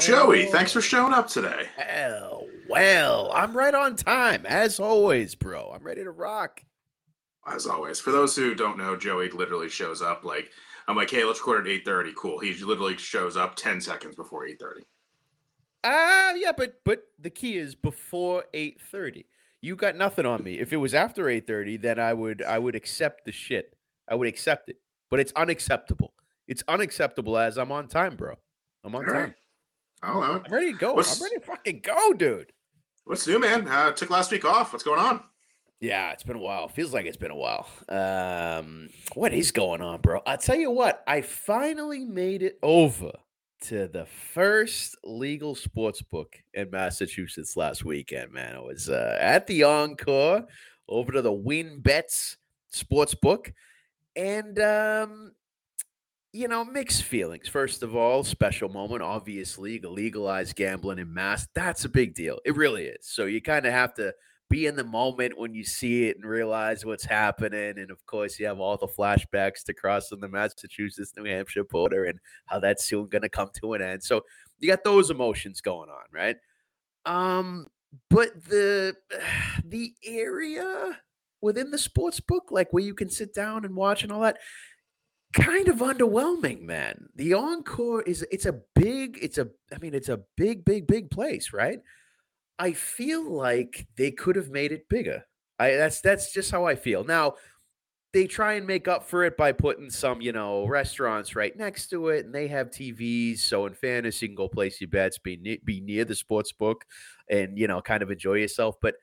Joey, thanks for showing up today. Hell, well, I'm right on time, as always, bro. I'm ready to rock. As always, for those who don't know, Joey literally shows up like I'm like, hey, let's record at eight thirty. Cool. He literally shows up ten seconds before eight thirty. Ah, uh, yeah, but but the key is before eight thirty. You got nothing on me. If it was after eight thirty, then I would I would accept the shit. I would accept it. But it's unacceptable. It's unacceptable as I'm on time, bro. I'm on All right. I'll allow it. I'm ready to go. What's- I'm ready to fucking go, dude. What's new, man? Uh, took last week off. What's going on? Yeah, it's been a while. Feels like it's been a while. Um, what is going on, bro? I'll tell you what, I finally made it over to the first legal sports book in Massachusetts last weekend, man. I was uh, at the Encore over to the Wynn Bets sports book. And um, you know, mixed feelings. First of all, special moment, obviously, legalized gambling in mass. That's a big deal. It really is. So you kind of have to be in the moment when you see it and realize what's happening. And of course, you have all the flashbacks to crossing the Massachusetts New Hampshire border and how that's soon going to come to an end. So you got those emotions going on, right? Um, but the the area within the sports book, like where you can sit down and watch and all that, kind of underwhelming, man. The Encore is it's a big, it's a I mean, it's a big, big, big place, right? I feel like they could have made it bigger. I that's that's just how I feel. Now, they try and make up for it by putting some, you know, restaurants right next to it, and they have TVs. So, in fairness, you can go place your bets, be ne- be near the sports book, and you know, kind of enjoy yourself. But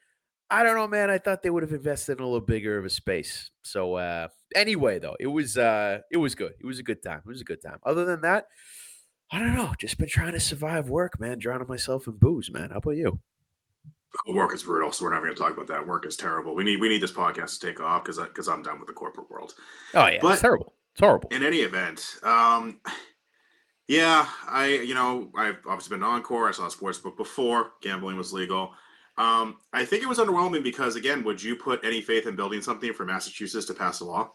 I don't know, man. I thought they would have invested in a little bigger of a space. So, uh, anyway, though, it was uh, it was good. It was a good time. It was a good time. Other than that, I don't know. Just been trying to survive work, man. Drowning myself in booze, man. How about you? Work is brutal, so we're not going to talk about that. Work is terrible. We need we need this podcast to take off because because I'm done with the corporate world. Oh yeah, But- it's terrible. It's horrible. In any event, um, yeah, I you know I've obviously been to Encore. I saw a sports book before gambling was legal. Um, I think it was underwhelming because again, would you put any faith in building something for Massachusetts to pass a law?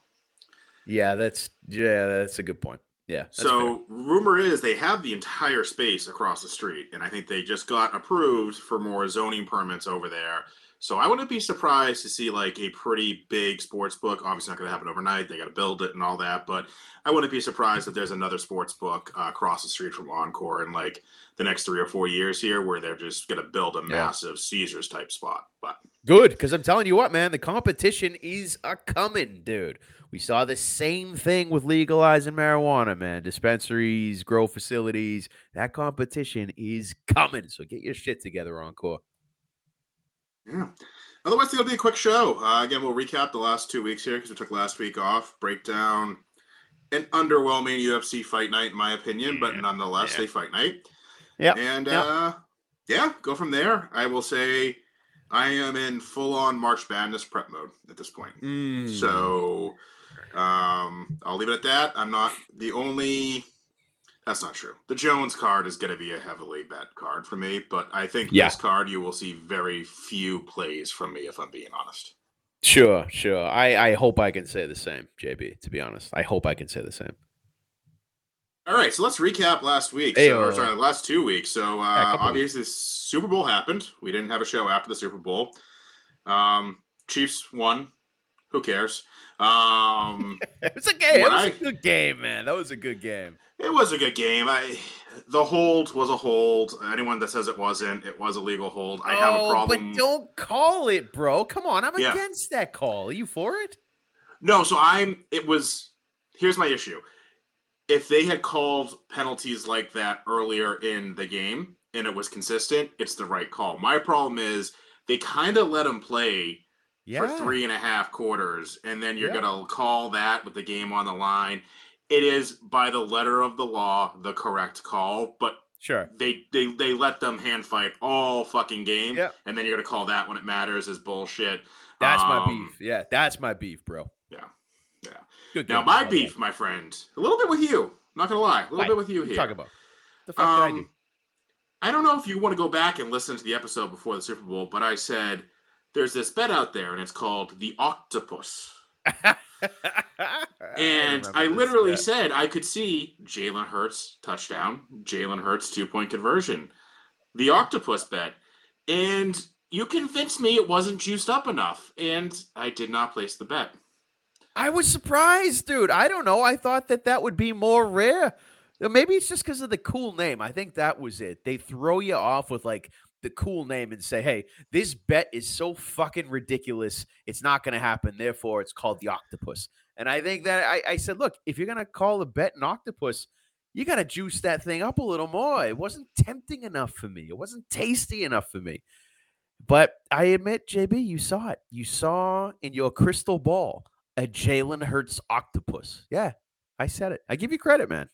Yeah, that's yeah, that's a good point. Yeah. that's fair. So rumor is they have the entire space across the street, and I think they just got approved for more zoning permits over there. So I wouldn't be surprised to see like a pretty big sports book. Obviously, not going to happen overnight. They got to build it and all that. But I wouldn't be surprised if there's another sports book uh, across the street from Encore in like the next three or four years here, where they're just going to build a Yeah. massive Caesars type spot. But Good, because I'm telling you what, man, the competition is a coming, dude. We saw the same thing with legalizing marijuana, man. Dispensaries, grow facilities. That competition is coming. So get your shit together, Encore. Yeah. Otherwise, it'll be a quick show. Uh, again, we'll recap the last two weeks here because we took last week off. Break down an underwhelming UFC fight night, in my opinion, but nonetheless, Yeah. a fight night. Yeah. And Yep. uh, yeah, go from there. I will say I am in full on March Madness prep mode at this point. Mm. So um, I'll leave it at that. I'm not the only. That's not true. The Jones card is going to be a heavily bet card for me, but I think Yeah. this card you will see very few plays from me, if I'm being honest. Sure, sure. I, I hope I can say the same, JB, to be honest. I hope I can say the same. All right, so let's recap last week. Hey, So, or sorry, last two weeks. So uh, couple obviously, Super Bowl happened. We didn't have a show after the Super Bowl. Um, Chiefs won. Who cares? Um, It was a game. It was I- a good game, man. That was a good game. it was a good game. I the hold was a hold. Anyone that says it wasn't, it was a legal hold. I have a Oh, problem. But don't call it, bro. Come on. I'm Yeah. against that call. Are you for it? No, so I'm. It was. Here's my issue. If they had called penalties like that earlier in the game and it was consistent, it's the right call. My problem is they kind of let them play Yeah. for three and a half quarters, and then you're Yeah. gonna call that with the game on the line. It is by the letter of the law the correct call, but Sure. they they they let them hand fight all fucking game, Yeah. and then you're gonna call that when it matters is bullshit. That's my Um, beef. Yeah, that's my beef, bro. Yeah, yeah. Good Now game, my beef, way. my friend, a little bit with you. Not gonna lie, a little bit with you here. Talk about the fuck did I do? Um, I don't know if you want to go back and listen to the episode before the Super Bowl, but I said there's this bet out there, and it's called the octopus. and I, this, literally yeah. said I could see Jalen Hurts touchdown, Jalen Hurts two point conversion, the octopus bet, and you convinced me it wasn't juiced up enough, and I did not place the bet. I was surprised, dude. I don't know. I thought that that would be more rare. Maybe it's just because of the cool name. I think that was it. They throw you off with like the cool name and say, "Hey, this bet is so fucking ridiculous. It's not going to happen. Therefore, it's called the octopus." And I think that I, I said, "Look, if you're going to call the bet an octopus, you got to juice that thing up a little more. It wasn't tempting enough for me. It wasn't tasty enough for me." But I admit, JB, you saw it. You saw in your crystal ball a Jalen Hurts octopus. Yeah, I said it. I give you credit, man.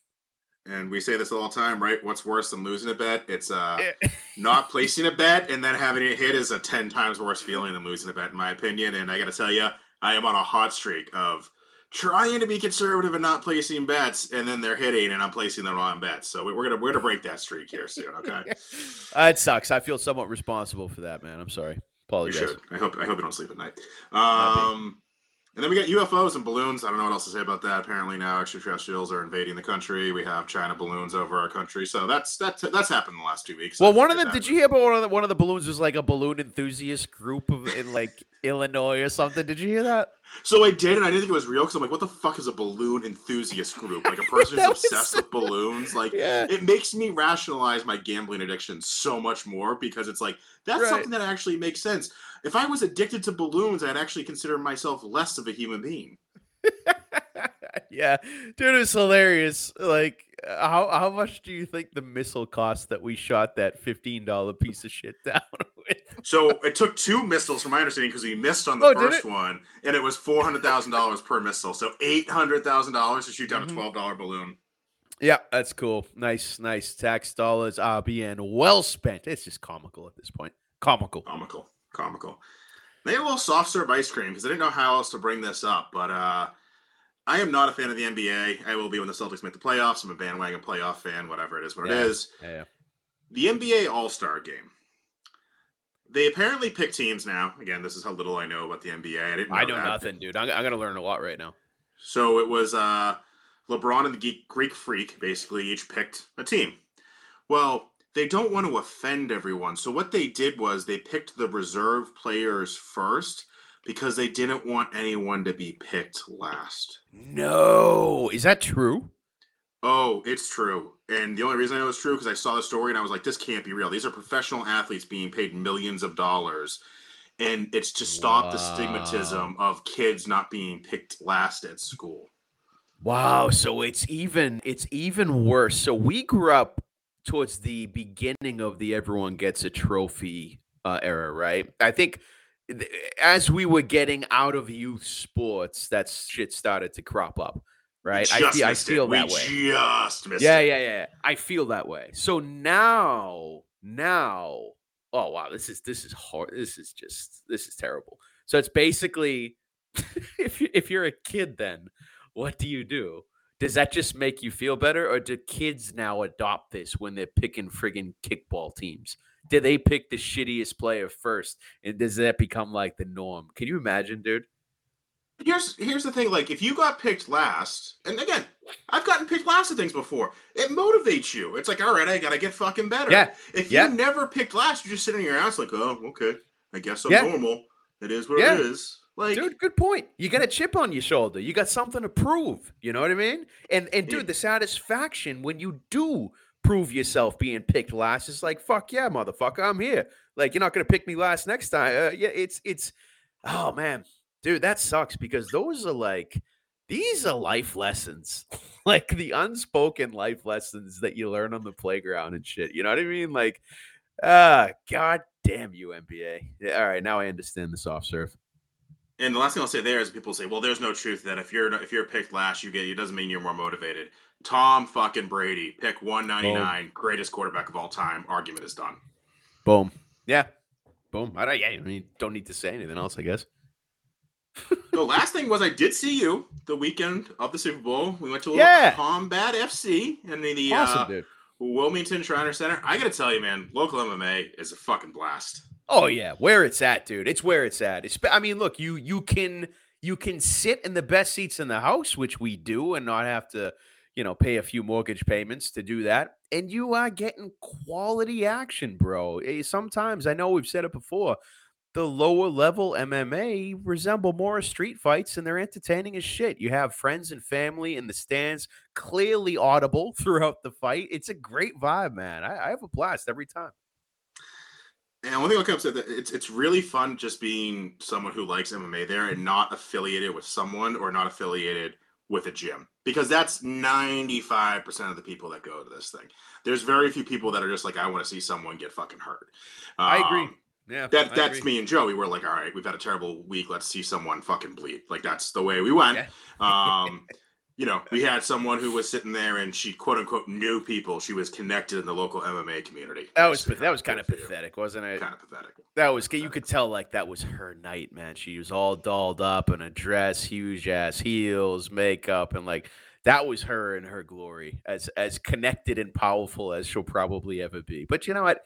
And we say this all the time, right? What's worse than losing a bet? It's uh not placing a bet and then having it hit is a 10 times worse feeling than losing a bet, in my opinion. And I got to tell you, I am on a hot streak of trying to be conservative and not placing bets, and then they're hitting and I'm placing the wrong bets. So we- we're gonna we're gonna break that streak here soon. Okay, Uh, it sucks. I feel somewhat responsible for that, man. I'm sorry. you Apologize. should. I hope I hope you don't sleep at night. Um, and then we got UFOs and balloons. I don't know what else to say about that. Apparently now extraterrestrials are invading the country. We have China balloons over our country. So that's that's that's happened in the last two weeks. Well, one of them. Did you hear about one of the one of the balloons was like a balloon enthusiast group of in like Illinois or something? Did you hear that? So I did, and I didn't think it was real because I'm like, what the fuck is a balloon enthusiast group? Like a person who's obsessed with balloons. Like Yeah. it makes me rationalize my gambling addiction so much more because it's like that's Right. something that actually makes sense. If I was addicted to balloons, I'd actually consider myself less of a human being. yeah, dude, it's hilarious. Like, uh, how how much do you think the missile cost that we shot that fifteen dollar piece of shit down with? So it took two missiles, from my understanding, because we missed on the Oh, first one, and it was four hundred thousand dollars per missile. So eight hundred thousand dollars to shoot down Mhm. a twelve dollar balloon. Yeah, that's cool. Nice, nice. Tax dollars are being well spent. It's just comical at this point. Comical. Comical, comical. They had a little soft serve ice cream because I didn't know how else to bring this up, but uh, I am not a fan of the NBA. I will be when the Celtics make the playoffs. I'm a bandwagon playoff fan, whatever it is, what Yeah. it is. Yeah. The NBA All Star Game. They apparently pick teams now. Again, this is how little I know about the NBA. I didn't. Know I know that. nothing, dude. I'm, I'm gonna learn a lot right now. So it was uh, LeBron and the Geek, Greek Freak basically each picked a team. Well, they don't want to offend everyone. So what they did was they picked the reserve players first because they didn't want anyone to be picked last. No, is that true? Oh, it's true. And the only reason I know it's true because I saw the story and I was like, this can't be real. These are professional athletes being paid millions of dollars. And it's to stop the stigmatism of kids not being picked last at school. Wow. So it's even it's even worse. So we grew up towards the beginning of the everyone gets a trophy uh, era, right? I think th- as we were getting out of youth sports, that shit started to crop up, right? I feel, I feel We that way. Just missed Yeah, it. yeah, yeah. I feel that way. So now, now, oh wow, this is this is hard. This is just this is terrible. So it's basically if you if you're a kid, then what do you do? Does that just make you feel better, or do kids now adopt this when they're picking friggin' kickball teams? Do they pick the shittiest player first, and does that become like the norm? Can you imagine, dude? Here's here's the thing. Like, if you got picked last, and again, I've gotten picked last at things before. It motivates you. It's like, all right, I gotta get fucking better. Yeah, If yeah. you never picked last, you're just sitting in your ass like, oh, okay, I guess I'm Yeah. normal. It is what Yeah. it is. Like, dude good point. You got a chip on your shoulder. You got something to prove. You know what i mean? And and dude the satisfaction when you do prove yourself being picked last is like fuck yeah motherfucker i'm here. Like you're not gonna pick me last next time. Uh, yeah it's it's oh man. Dude that sucks because those are like these are life lessons. Like the unspoken life lessons that you learn on the playground and shit. You know what i mean? Like ah god damn you nba yeah, all right now i understand the soft serve and the last thing I'll say there is people say, well, there's no truth that if you're if you're picked last, you get it doesn't mean you're more motivated. Tom fucking Brady, pick 199, greatest quarterback of all time. Argument is done. Boom. Yeah. Boom. I don't, yeah, I mean, don't need to say anything else, I guess. the last thing was I did see you the weekend of the Super Bowl. We went to a little Yeah. Combat FC and the, the awesome, uh, dude. Wilmington Shriner Center. I gotta tell you, man, local MMA is a fucking blast. Oh yeah, where it's at, dude. It's where it's at. It's, I mean, look, you you can You can sit in the best seats in the house, which we do, and not have to, you know, pay a few mortgage payments to do that. And you are getting quality action, bro. Eh, Sometimes I know we've said it before. The lower level MMA resemble more street fights and they're entertaining as shit. You have friends and family in the stands, clearly audible throughout the fight. It's a great vibe, man. I, I have a blast every time. And one thing I'll come say that it's it's really fun just being someone who likes MMA there and not affiliated with someone or not affiliated with a gym because that's 95% of the people that go to this thing. There's very few people that are just like, I want to see someone get fucking hurt. I agree. Um, Yeah. That I that's agree. me and Joey. We're like, all right, we've had a terrible week. Let's see someone fucking bleed. Like that's the way we went. Um, you know, we had someone who was sitting there and she quote unquote knew people. She was connected in the local MMA community. That was that was kind of pathetic, wasn't it? Kind of pathetic. That was you could tell like that was her night, man. She was all dolled up in a dress, huge ass heels, makeup, and like that was her in her glory, as as connected and powerful as she'll probably ever be. But you know what?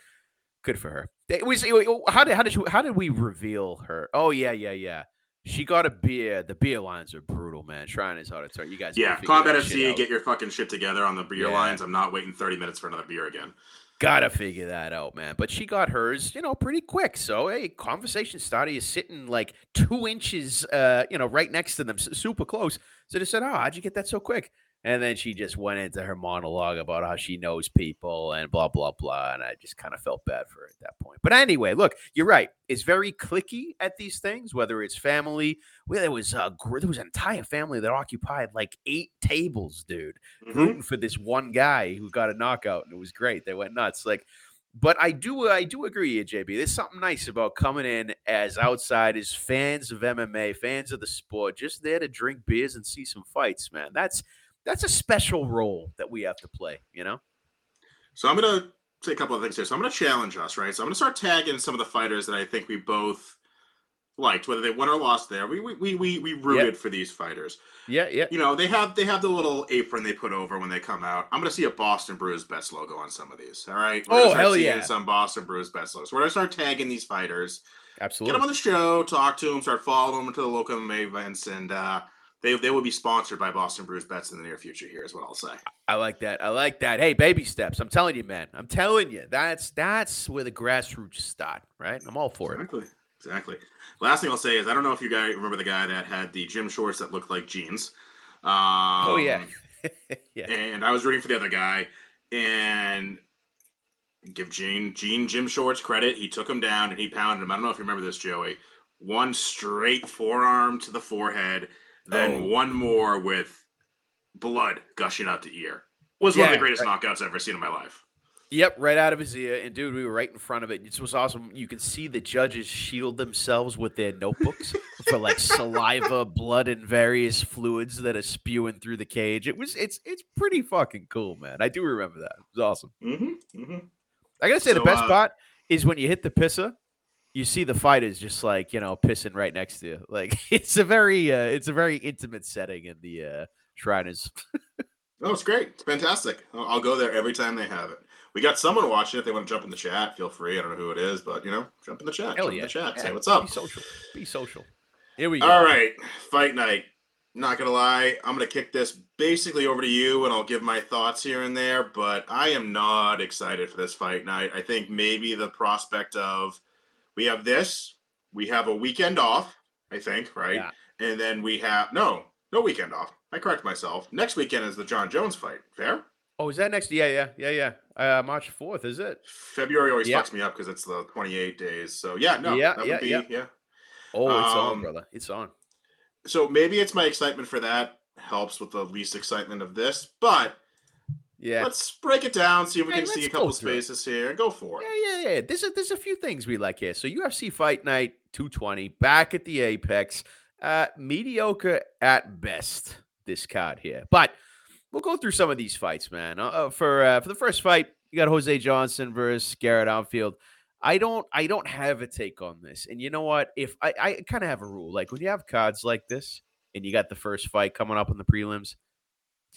Good for her. It was how did how did you, how did we reveal her? Oh yeah, yeah, yeah. She got a beer. The beer lines are brutal, man. Shrine is hard to start. You guys, Yeah, Combat FC, get your fucking shit together on the beer Yeah. lines. I'm not waiting 30 minutes for another beer again. Gotta figure that out, man. But she got hers, you know, pretty quick. So, hey, conversation started. You're sitting like two inches, uh, you know, right next to them, super close. So they said, "Oh, how'd you get that so quick?" And then she just went into her monologue about how she knows people and blah blah blah. And I just kind of felt bad for her at that point. But anyway, look, you're right. It's very clicky at these things, whether it's family. Well, there was a there was an entire family that occupied like eight tables, dude Mhm. rooting for this one guy who got a knockout and it was great. They went nuts. Like, but I do I do agree, JB. There's something nice about coming in as outsiders, fans of MMA, fans of the sport, just there to drink beers and see some fights, man. That's that's a special role that we have to play, you know? So I'm gonna say a couple of things here. So I'm gonna challenge us, right? So I'm gonna start tagging some of the fighters that I think we both liked, whether they won or lost. There, we we we we, we rooted for these fighters. Yeah, yeah. You know, they have they have the little apron they put over when they come out. I'm gonna see a Boston Brews Bets logo on some of these. All right. We're Oh, hell yeah. Some Boston Brews Bets logos. We're gonna start tagging these fighters. Absolutely. Get them on the show, talk to them, start following them to the local MMA events, and uh, they they will be sponsored by Boston Brews Bets in the near future. Here is what I'll say. I like that. I like that. Hey, baby steps. I'm telling you, man. I'm telling you. That's that's where the grassroots start, right? I'm all for it. Exactly. Exactly. Last thing I'll say is I don't know if you guys remember the guy that had the gym shorts that looked like jeans. Um, Oh yeah. yeah. And I was rooting for the other guy, and give Gene Gene gym shorts credit. He took him down and he pounded him. I don't know if you remember this, Joey. One straight forearm to the forehead, then Oh. one more with blood gushing out the ear. Was one of the greatest knockouts I've ever seen in my life. Yep, right out of his ear. And dude, we were right in front of it. It was awesome. You could see the judges shield themselves with their notebooks for like saliva, blood, and various fluids that are spewing through the cage. It was it's it's pretty fucking cool, man. I do remember that. It was awesome. Mm-hmm, mm-hmm. I gotta say, So, the best uh, part is when you hit the pisser, you see the fight is just like you know pissing right next to you. Like it's a very uh, it's a very intimate setting in the uh, Shriners. Oh, it's great. It's fantastic. I'll, I'll go there every time they have it. We got someone watching. If they want to jump in the chat, feel free. I don't know who it is, but you know, jump in the chat. Hell jump yeah. in the chat. Yeah, Say what's up. Be social. Be social. Here we go. All right, fight night. Not gonna lie, I'm gonna kick this basically over to you, and I'll give my thoughts here and there. But I am not excited for this fight night. I think maybe the prospect of we have this, we have a weekend off. I think right, Yeah. and then we have no, no weekend off. I correct myself. Next weekend is the John Jones fight. Fair. Oh, is that next? Yeah, yeah, yeah, yeah. Uh, March fourth, is it? February always Yeah. fucks me up because it's the 28 days. So yeah, no, Yeah, that yeah, be yeah. yeah. Oh, it's on, Um, brother. It's on. So maybe it's my excitement for that helps with the least excitement of this, but Yeah. let's break it down, see if we Hey, can see a couple it. spaces here and go for it. Yeah, yeah, yeah. There's a there's a few things we like here. So UFC Fight Night 220 back at the Apex. Uh, mediocre at best. This card here, but we'll go through some of these fights, man. Uh, Uh, for uh, for the first fight, you got Jose Johnson versus Garrett Armfield. I don't I don't have a take on this, and you know what? If I I kind of have a rule, like when you have cards like this, and you got the first fight coming up in the prelims,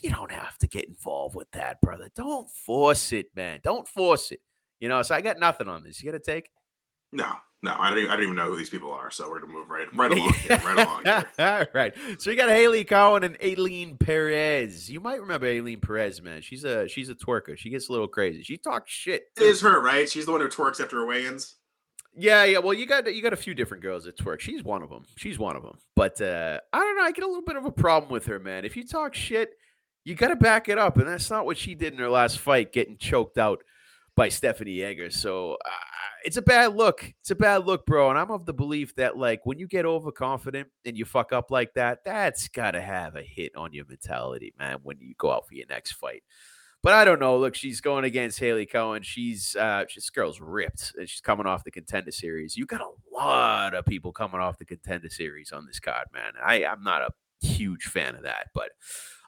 you don't have to get involved with that, brother. Don't force it, man. Don't force it. You know, so I got nothing on this. You got to take. No, No, I don't. Even, I don't even know who these people are. So we're gonna move right, right along, here, right along. Here. All right. So we got Hailey Cowan and Aileen Perez. You might remember Aileen Perez, man. She's a she's a twerker. She gets a little crazy. She talks shit. It is her, right? She's the one who twerks after her weigh-ins. Yeah, yeah. Well, you got you got a few different girls that twerk. She's one of them. She's one of them. But uh, I don't know. I get a little bit of a problem with her, man. If you talk shit, you got to back it up, and that's not what she did in her last fight, getting choked out by Stephanie Egger. So uh, it's a bad look. It's a bad look, bro. And I'm of the belief that like when you get overconfident and you fuck up like that, that's got to have a hit on your mentality, man. When you go out for your next fight. But I don't know. Look, she's going against Hailey Cowan. She's uh this girl's ripped. And she's coming off the contender series. You got a lot of people coming off the contender series on this card, man. I, I'm not a huge fan of that, but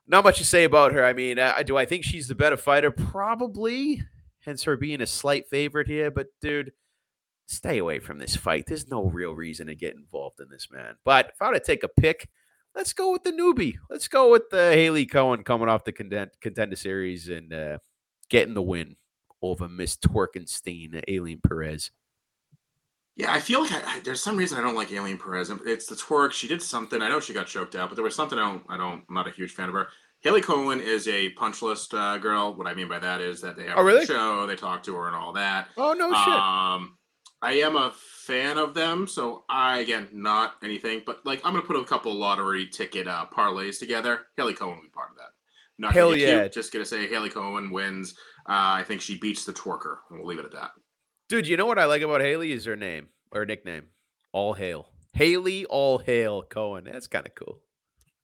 not much to say about her. I mean, uh, do I think she's the better fighter? Probably hence her being a slight favorite here. But dude, stay away from this fight. There's no real reason to get involved in this, man. But if I were to take a pick, let's go with the newbie. Let's go with the Hailey Cowan coming off the contend- contender series and uh, getting the win over Miss Twerkenstein, Aileen Perez. Yeah, I feel like I, I, there's some reason I don't like Alien Perez. It's the twerk. She did something. I know she got choked out, but there was something I don't. I don't. I'm not a huge fan of her. Hailey Cowan is a punch list uh, girl. What I mean by that is that they have oh, really? a show, they talk to her and all that. Oh no shit. Um, I am a fan of them, so I again not anything, but like I'm gonna put a couple lottery ticket uh, parlays together. Hailey Cowan will be part of that. Not Hell yeah! Cute, just gonna say Hailey Cowan wins. Uh, I think she beats the twerker, and we'll leave it at that. Dude, you know what I like about Hailey is her name or nickname. All hail. Hailey All Hail Cowan. That's kind of cool.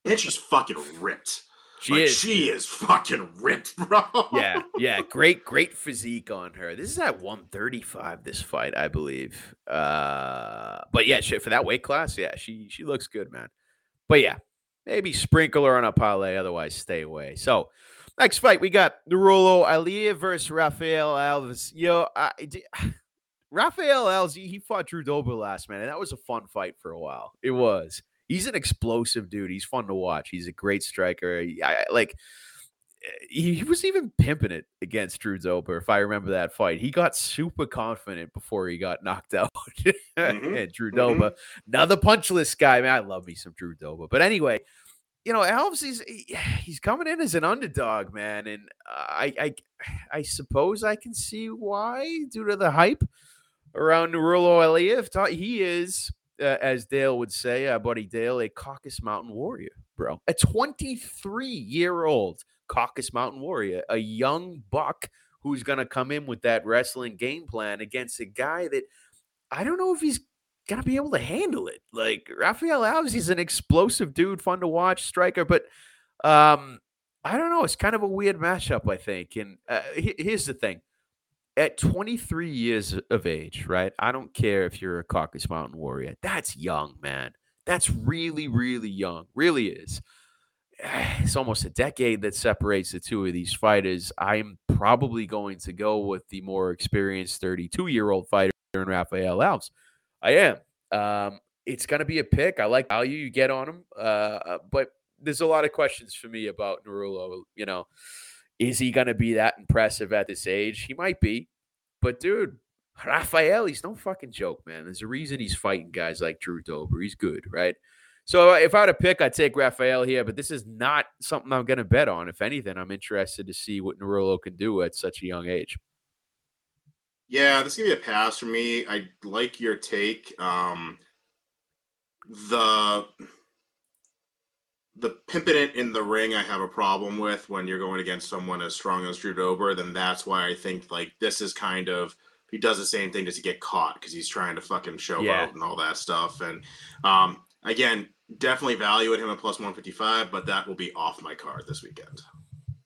And she's fucking ripped. She like, is. She is fucking ripped, bro. Yeah, yeah. Great, great physique on her. This is at 135. This fight, I believe. Uh, but yeah, shit for that weight class. Yeah, she she looks good, man. But yeah, maybe sprinkle her on a parlay. Otherwise, stay away. So. Next fight, we got Nurullo Aliev versus Rafael Alves. Yo, I, Rafael Alves, he fought Drew Dober last, man, and that was a fun fight for a while. It was he's an explosive dude. He's fun to watch. He's a great striker. I, like he was even pimping it against Drew Dober, if I remember that fight. He got super confident before he got knocked out. mm-hmm. and Drew Dober, mm-hmm. another punchless guy. Man, I love me some Drew Dober. But anyway, you know, Alves he's he's coming in as an underdog, man, and I I I suppose I can see why due to the hype around Nurullo Aliev. He is uh, as Dale would say, uh, buddy Dale, a Caucasus Mountain warrior, bro. A 23 year old Caucasus Mountain warrior, a young buck who's going to come in with that wrestling game plan against a guy that I don't know if he's going to be able to handle it. Like Rafael Alves, he's an explosive dude, fun to watch, striker, but um, I don't know. It's kind of a weird matchup, I think. And uh, here's the thing at 23 years of age, right? I don't care if you're a Caucasus Mountain warrior. That's young, man. That's really, really young. Really is. It's almost a decade that separates the two of these fighters. I'm probably going to go with the more experienced 32 year old fighter in Rafael Alves. I am. Um, it's going to be a pick. I like value you get on him, uh, uh, but there's a lot of questions for me about Nurullo. You know, is he going to be that impressive at this age? He might be. But dude, Rafael, he's no fucking joke, man. There's a reason he's fighting guys like Drew Dober. He's good, right? So if I had to pick, I'd take Rafael here, but this is not something I'm going to bet on. If anything, I'm interested to see what Nurullo can do at such a young age. Yeah, this is gonna be a pass for me. I like your take. Um, the the pimping it in the ring I have a problem with when you're going against someone as strong as Drew Dober, then that's why I think like this is kind of he does the same thing does he get caught because he's trying to fucking show yeah. and all that stuff. And um again, definitely value at him at plus 155, but that will be off my card this weekend.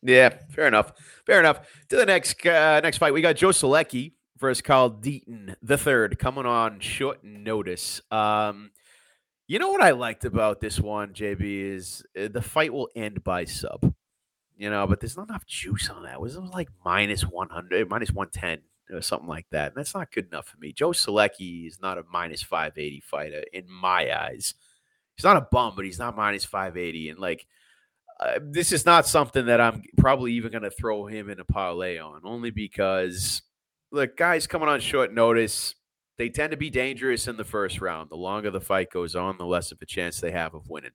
Yeah, fair enough. Fair enough. To the next uh, next fight, we got Joe Solecki versus Carl Deaton the third coming on short notice. Um you know what I liked about this one, JB, is uh, the fight will end by sub. You know, but there's not enough juice on that. It was like minus 100, minus 110 or something like that. And that's not good enough for me. Joe Solecki is not a minus 580 fighter in my eyes. He's not a bum, but he's not minus 580. And like, uh, this is not something that I'm probably even going to throw him in a parlay on, only because, look, guys coming on short notice, They tend to be dangerous in the first round. The longer the fight goes on, the less of a chance they have of winning.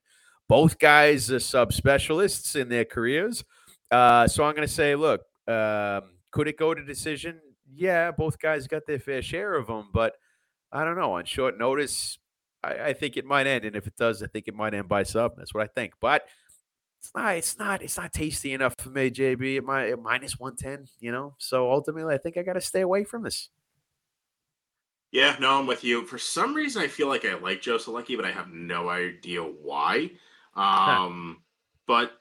Both guys are subspecialists in their careers. Uh, so I'm going to say, look, um, could it go to decision? Yeah, both guys got their fair share of them, but I don't know. On short notice, I, I think it might end, and if it does, I think it might end by sub. That's what I think. But it's not, it's not, it's not tasty enough for me, JB. It might minus one ten, you know. So ultimately, I think I got to stay away from this. Yeah, no, I'm with you. For some reason, I feel like I like Joe Solecki, but I have no idea why. Um, but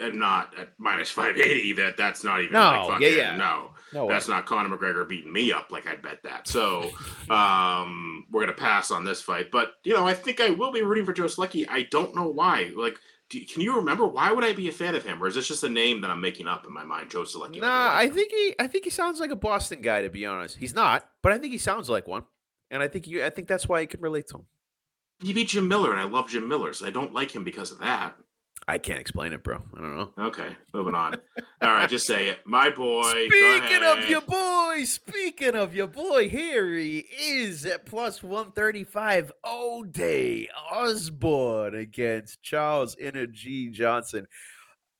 and not at minus 580 that that's not even no like fucking, yeah yeah no, no that's not Conor McGregor beating me up like I'd bet that so um we're gonna pass on this fight but you know I think I will be rooting for Joe Solecki I don't know why like do, can you remember why would I be a fan of him? Or is this just a name that I'm making up in my mind Joe Solecki nah I think he I think he sounds like a Boston guy to be honest. He's not but I think he sounds like one. And I think you I think that's why you can relate to him. He beat Jim Miller and I love Jim Miller so I don't like him because of that I can't explain it, bro. I don't know. Okay, moving on. All right, just say it. My boy. Speaking of your boy, speaking of your boy, here he is at plus 135. Ode Osborne against Charles Energy Johnson.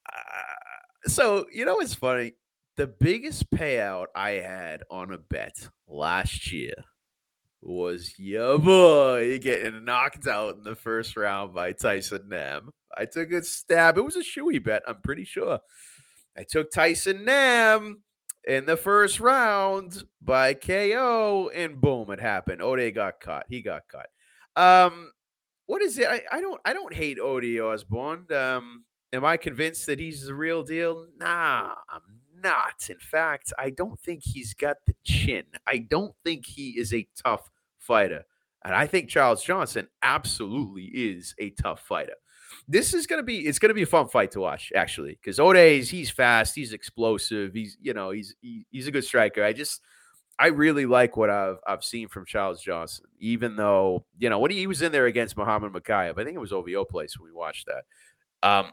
Uh, so, you know what's funny? The biggest payout I had on a bet last year was your boy getting knocked out in the first round by Tyson Nam. I took a stab. It was a shoey bet, I'm pretty sure. I took Tyson Nam in the first round by KO, and boom, it happened. Ode got caught. He got caught. Um, what is it? I, I don't I don't hate Ode Osborne. Um, am I convinced that he's the real deal? Nah, I'm not. In fact, I don't think he's got the chin. I don't think he is a tough fighter. And I think Charles Johnson absolutely is a tough fighter. This is gonna be it's gonna be a fun fight to watch, actually, because Ode's he's fast, he's explosive, he's you know, he's he, he's a good striker. I just I really like what I've I've seen from Charles Johnson, even though, you know, when he was in there against Muhammad Mokaev, I think it was OVO place when we watched that. Um,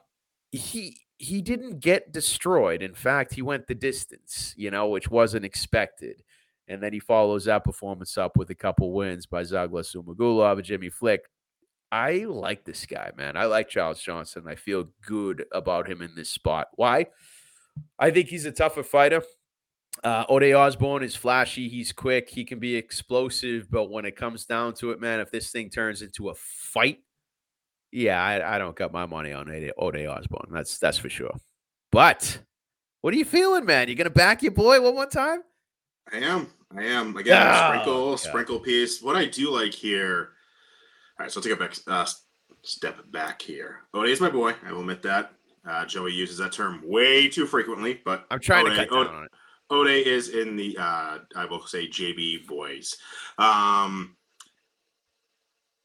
he he didn't get destroyed. In fact, he went the distance, you know, which wasn't expected. And then he follows that performance up with a couple wins by Zhalgas Zhumagulov and Jimmy Flick. I like this guy, man. I like Charles Johnson. I feel good about him in this spot. Why? I think he's a tougher fighter. Uh, Ode Osborne is flashy. He's quick. He can be explosive. But when it comes down to it, man, if this thing turns into a fight, yeah, I, I don't got my money on Ode Osborne. That's that's for sure. But what are you feeling, man? You gonna back your boy one more time? I am. I am. Again, oh, sprinkle, God. sprinkle piece. What I do like here. All right, so I'll take a back, uh, step back here. Ode is my boy. I will admit that. Uh, Joey uses that term way too frequently, but I'm trying Ode, to cut down Ode, on it. Ode is in the, uh, I will say, JB boys. Um,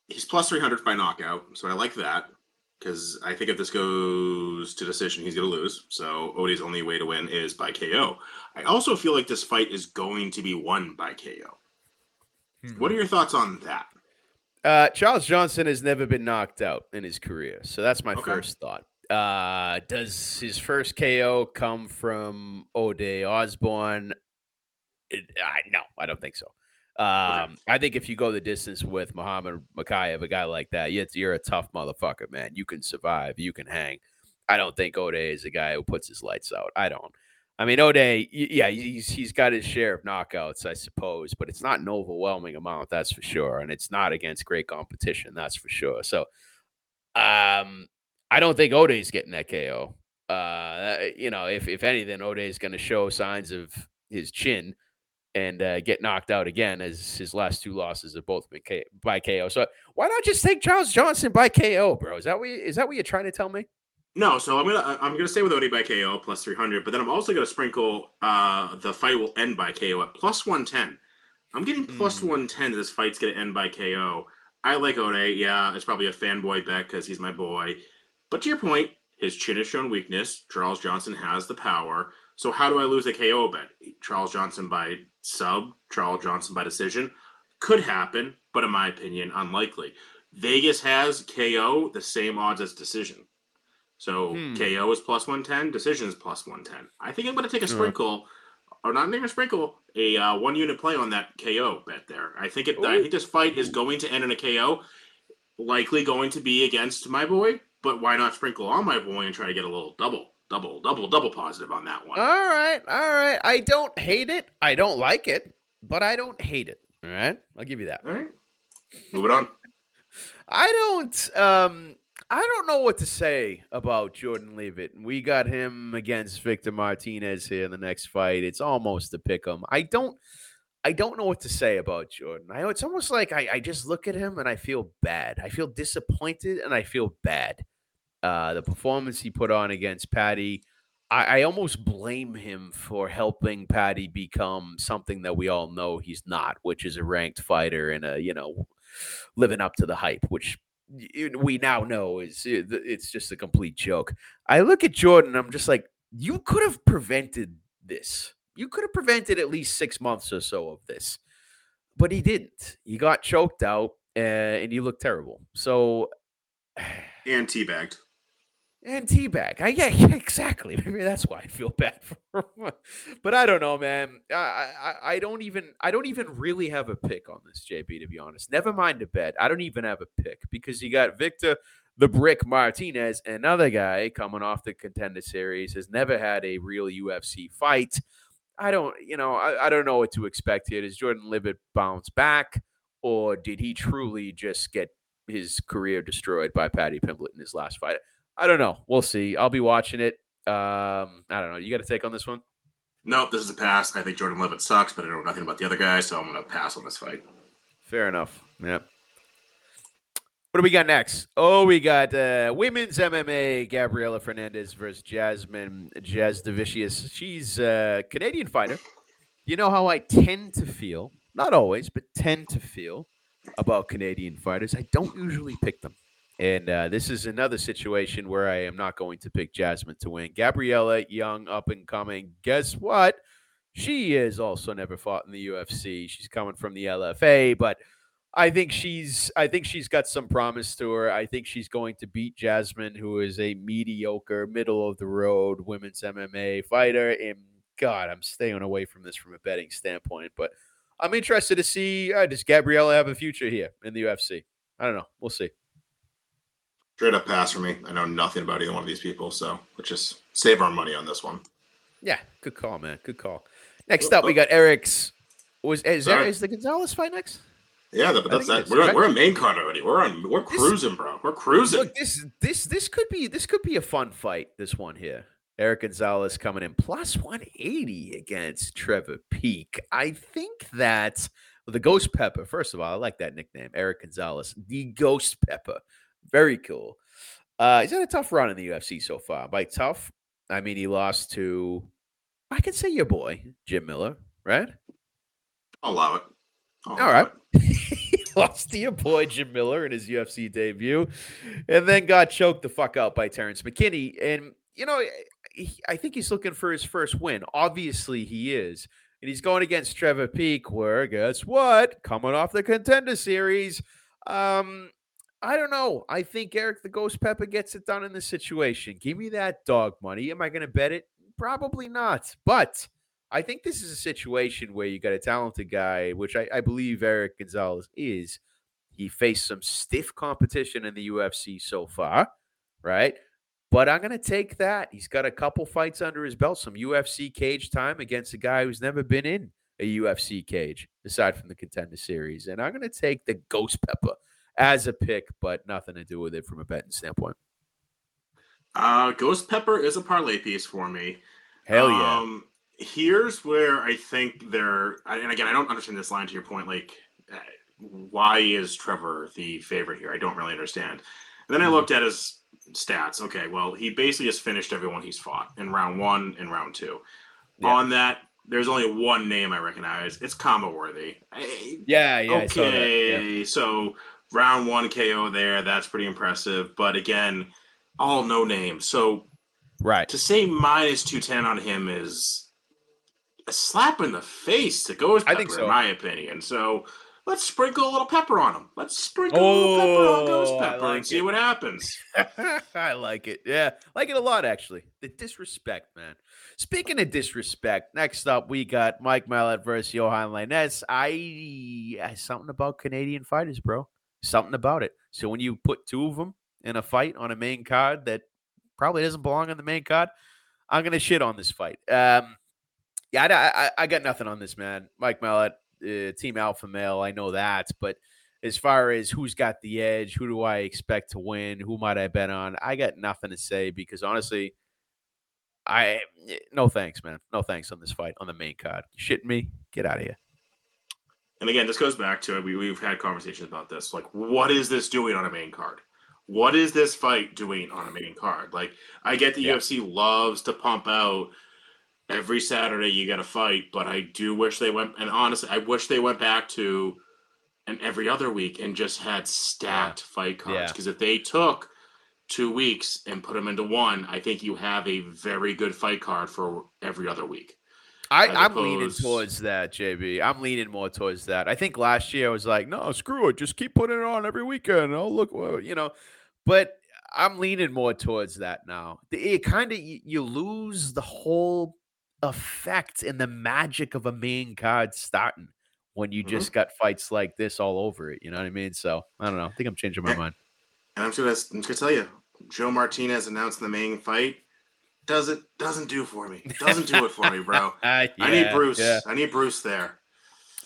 he's plus 300 by knockout, so I like that because I think if this goes to decision, he's going to lose. So Ode's only way to win is by KO. I also feel like this fight is going to be won by KO. Mm-hmm. What are your thoughts on that? Uh, Charles Johnson has never been knocked out in his career, so that's my okay. first thought. Uh, does his first KO come from Ode Osborne? It, I, no, I don't think so. Um, I think if you go the distance with Muhammad Mokaev, a guy like that, you're, you're a tough motherfucker, man. You can survive, you can hang. I don't think Ode is a guy who puts his lights out. I don't. I mean, Ode, yeah, he's he's got his share of knockouts, I suppose, but it's not an overwhelming amount, that's for sure, and it's not against great competition, that's for sure. So, um, I don't think Ode's getting that KO. Uh, you know, if if anything, Ode is going to show signs of his chin and uh, get knocked out again as his last two losses have both been K- by KO. So why not just take Charles Johnson by KO, bro? Is that you, is that what you're trying to tell me? No, so I'm gonna I'm gonna stay with Ode by KO plus 300, but then I'm also gonna sprinkle uh the fight will end by KO at plus 110. I'm getting plus mm. 110 this fight's gonna end by KO. I like Ode, yeah, it's probably a fanboy bet because he's my boy. But to your point, his chin has shown weakness. Charles Johnson has the power. So how do I lose a KO bet? Charles Johnson by sub, Charles Johnson by decision. Could happen, but in my opinion, unlikely. Vegas has KO the same odds as decision. So hmm. KO is plus 110, decision is plus 110. I think I'm going to take a sprinkle or not even a sprinkle, a uh, one unit play on that KO bet there. I think it. I think this fight is going to end in a KO, likely going to be against my boy. But why not sprinkle on my boy and try to get a little double, double, double, double positive on that one? All right, all right. I don't hate it. I don't like it, but I don't hate it. All right, I'll give you that. All right, moving on. I don't. Um, I don't know what to say about Jordan Leavitt. We got him against Victor Martinez here in the next fight. It's almost a pick 'em. I don't. I don't know what to say about Jordan. I it's almost like I, I just look at him and I feel bad. I feel disappointed and I feel bad. Uh, the performance he put on against Paddy, I, I almost blame him for helping Paddy become something that we all know he's not, which is a ranked fighter and a you know living up to the hype, which we now know is uh, it's just a complete joke. I look at Jordan, I'm just like, you could have prevented this. You could have prevented at least six months or so of this, but he didn't. He got choked out, uh, and he looked terrible. So, And teabagged. And teabag. I, yeah, yeah, exactly. Maybe that's why I feel bad for him. but I don't know, man. I, I I don't even I don't even really have a pick on this, JB. To be honest, never mind a bet. I don't even have a pick because you got Victor the Brick Martinez, another guy coming off the contender series, has never had a real UFC fight. I don't, you know, I, I don't know what to expect here. Does Jordan Leavitt bounce back, or did he truly just get his career destroyed by Paddy Pimblett in his last fight? I don't know. We'll see. I'll be watching it. Um, I don't know. You got to take on this one. Nope, this is a pass. I think Jordan Leavitt sucks, but I know nothing about the other guy, so I'm going to pass on this fight. Fair enough. Yep. What do we got next? Oh, we got uh, women's MMA. Gabriella Fernandes versus Jasmine Jasudavicius. She's a Canadian fighter. You know how I tend to feel, not always, but tend to feel about Canadian fighters. I don't usually pick them. And uh, this is another situation where I am not going to pick Jasmine to win. Gabriella, young, up and coming. Guess what? She is also never fought in the UFC. She's coming from the LFA, but I think she's I think she's got some promise to her. I think she's going to beat Jasmine, who is a mediocre, middle of the road women's MMA fighter. And God, I'm staying away from this from a betting standpoint, but I'm interested to see uh, does Gabriella have a future here in the UFC? I don't know. We'll see. Straight up pass for me. I know nothing about either one of these people, so let's just save our money on this one. Yeah, good call, man. Good call. Next up, we oh, oh. got Erik's. Was is, there, is the Gonzalez fight next? Yeah, I that's that. We're, right. we're on main card already. We're on. We're cruising, bro. We're cruising. Look, this this this could be this could be a fun fight. This one here, Erik Gonzalez coming in plus one eighty against Trevor Peek. I think that the Ghost Pepper. First of all, I like that nickname, Erik Gonzalez, the Ghost Pepper. Very cool. Uh, he's had a tough run in the UFC so far. By tough, I mean he lost to, I can say your boy Jim Miller, right? I'll allow it. I'll All allow right. it. he lost to your boy Jim Miller in his UFC debut, and then got choked the fuck out by Terrence McKinney. And you know, he, I think he's looking for his first win. Obviously, he is, and he's going against Trevor Peek. Where guess what? Coming off the contender series. Um, I don't know. I think Erik the Ghost Pepper gets it done in this situation. Give me that dog money. Am I going to bet it? Probably not. But I think this is a situation where you got a talented guy, which I, I believe Erik Gonzalez is. He faced some stiff competition in the UFC so far, right? But I'm going to take that. He's got a couple fights under his belt, some UFC cage time against a guy who's never been in a UFC cage, aside from the contender series. And I'm going to take the Ghost Pepper as a pick, but nothing to do with it from a betting standpoint. Uh, Ghost Pepper is a parlay piece for me. Hell yeah. Um, here's where I think they're, and again, I don't understand this line to your point. Like, uh, why is Trevor the favorite here? I don't really understand. And then I Mhm. looked at his stats. Okay, well, he basically has finished everyone he's fought in round one and round two. Yeah. On that, there's only one name I recognize. It's combo worthy. yeah, yeah. That. Yeah. Okay, so round one KO there. That's pretty impressive. But again, all no names. So Right. to say minus 210 on him is a slap in the face to Ghost I Pepper, think so. in my opinion. So let's sprinkle a little pepper on him. Let's sprinkle oh, a little pepper on oh, ghost oh, pepper like and see what happens. I like it. Yeah, like it a lot actually. The disrespect, man. Speaking of disrespect, next up we got Mike Malott versus Yohan Lainesse. I something about Canadian fighters, bro. Something about it. So when you put two of them in a fight on a main card that probably doesn't belong on the main card, I'm gonna shit on this fight. Um, yeah, I, I, I got nothing on this man. Mike Malott, uh, Team Alpha Male. I know that, but as far as who's got the edge, who do I expect to win, who might I bet on, I got nothing to say because honestly, I eh, no thanks, man. No thanks on this fight on the main card. You shitting me? Get out of here. And again, this goes back to we, we've had conversations about this. Like, what is this doing on a main card? What is this fight doing on a main card? Like, I get the yeah. UFC loves to pump out every Saturday you got a fight, but I do wish they went. And honestly, I wish they went back to and every other week and just had stacked fight cards. Because yeah. if they took two weeks and put them into one, I think you have a very good fight card for every other week. I, I'm leaning towards that, JB. I'm leaning more towards that. I think last year I was like, no, screw it, just keep putting it on every weekend. Oh, look, you know. But I'm leaning more towards that now. It kind of you lose the whole effect and the magic of a main card starting when you mm-hmm. just got fights like this all over it. You know what I mean? So I don't know. I think I'm changing my mind. And I'm just gonna, I'm just gonna tell you, Joe Martinez announced the main fight. Doesn't doesn't do for me. Doesn't do it for me, bro. uh, yeah, I need Bruce. Yeah. I need Bruce there.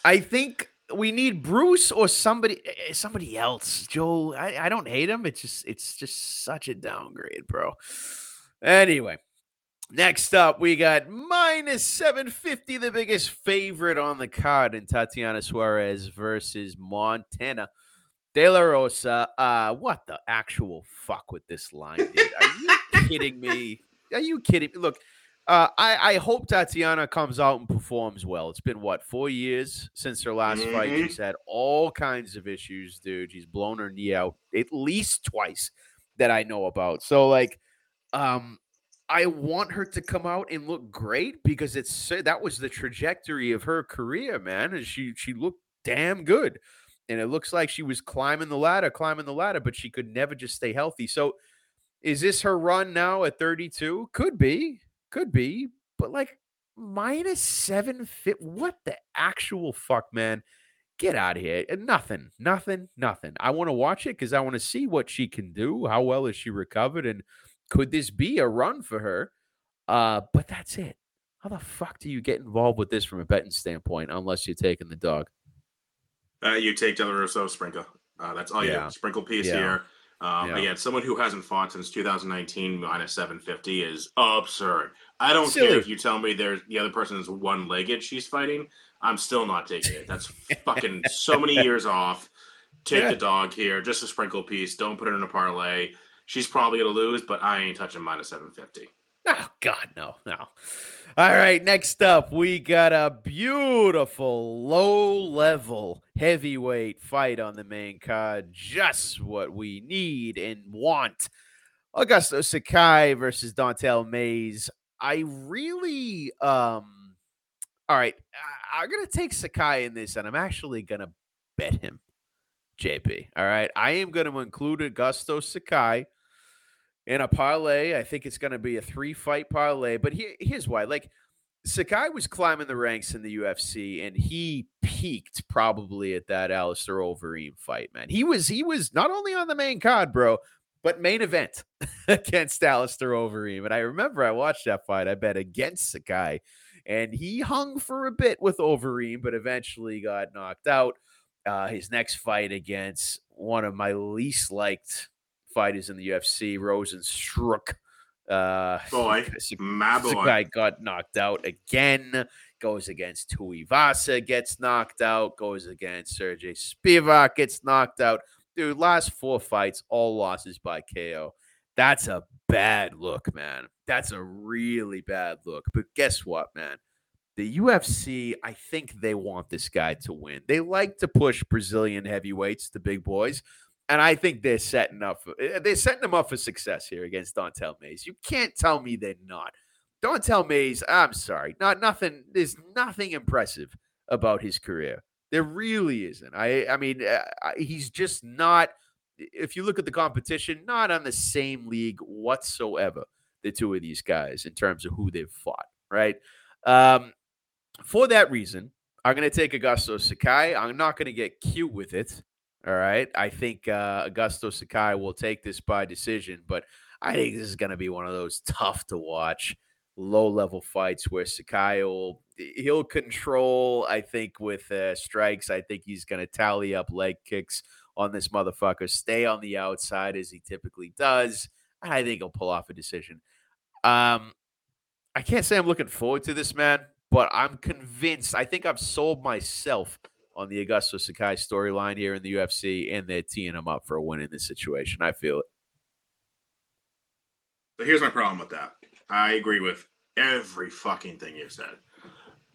I think we need Bruce or somebody eh, eh, somebody else. Joe, I, I don't hate him. It's just it's just such a downgrade, bro. Anyway, Next up, we got minus 750, the biggest favorite on the card in Tatiana Suarez versus Montana De La Rosa. Uh, what the actual fuck with this line, dude? Are you kidding me? Are you kidding me? Look, uh, I, I hope Tatiana comes out and performs well. It's been what four years since her last mm-hmm. fight. She's had all kinds of issues, dude. She's blown her knee out at least twice that I know about. So like, um, I want her to come out and look great because it's that was the trajectory of her career, man. And she she looked damn good. And it looks like she was climbing the ladder, climbing the ladder, but she could never just stay healthy. So is this her run now at 32? Could be. Could be. But like minus seven fit. What the actual fuck, man? Get out of here. Nothing, nothing, nothing. I want to watch it because I want to see what she can do. How well is she recovered? And could this be a run for her? Uh, but that's it. How the fuck do you get involved with this from a betting standpoint unless you're taking the dog? Uh, you take De La Rosa Sprinkle. Uh, that's all you yeah. do. Sprinkle piece yeah. here. Um, yeah. Again, someone who hasn't fought since 2019 minus 750 is absurd. I don't Silly. care if you tell me there's the other person is one legged she's fighting. I'm still not taking it. That's fucking so many years off. Take yeah. the dog here, just a sprinkle piece. Don't put it in a parlay she's probably going to lose, but I ain't touching minus 750. Oh, God, no, no. All right, next up, we got a beautiful low level heavyweight fight on the main card. Just what we need and want. Augusto Sakai versus Don'Tale Mayes. I really, um, all right, I, I'm to take Sakai in this, and I'm actually to bet him. JP. All right. I am to include Augusto Sakai in a parlay. I think it's going to be a three fight parlay. But he, here's why. Like, Sakai was climbing the ranks in the UFC, and he peaked probably at that Alistair Overeem fight, man. He was he was not only on the main card, bro, but main event against Alistair Overeem. And I remember I watched that fight. I bet against Sakai, and he hung for a bit with Overeem, but eventually got knocked out. Uh, his next fight against one of my least liked fighters in the UFC, Rozenstruik. Uh, boy, my boy. guy got knocked out again. Goes against Tuivasa, gets knocked out. Goes against Sergey Spivak, gets knocked out. Dude, last four fights, all losses by KO. That's a bad look, man. That's a really bad look. But guess what, man? the UFC, I think they want this guy to win. They like to push Brazilian heavyweights, the big boys, and I think they're setting up. For, eh, they're setting them up for success here against Don'Tale Mayes. You can't tell me they're not. Don'Tale Mayes, I'm sorry, not nothing. There's nothing impressive about his career. There really isn't. I I mean, uh, he's just not. If you look at the competition, not on the same league whatsoever. The two of these guys in terms of who they've fought, right? Um, for that reason, I'm going to take Augusto Sakai. I'm not going to get cute with it. All right. I think uh, Augusto Sakai will take this by decision, but I think this is going to be one of those tough to watch low level fights where Sakai will he'll control. I think with uh, strikes, I think he's going to tally up leg kicks on this motherfucker. Stay on the outside as he typically does. I think he'll pull off a decision. Um, I can't say I'm looking forward to this man, but I'm convinced. I think I've sold myself on the Augusto Sakai storyline here in the UFC, and they're teeing him up for a win in this situation. I feel it. But here's my problem with that. I agree with every fucking thing you said.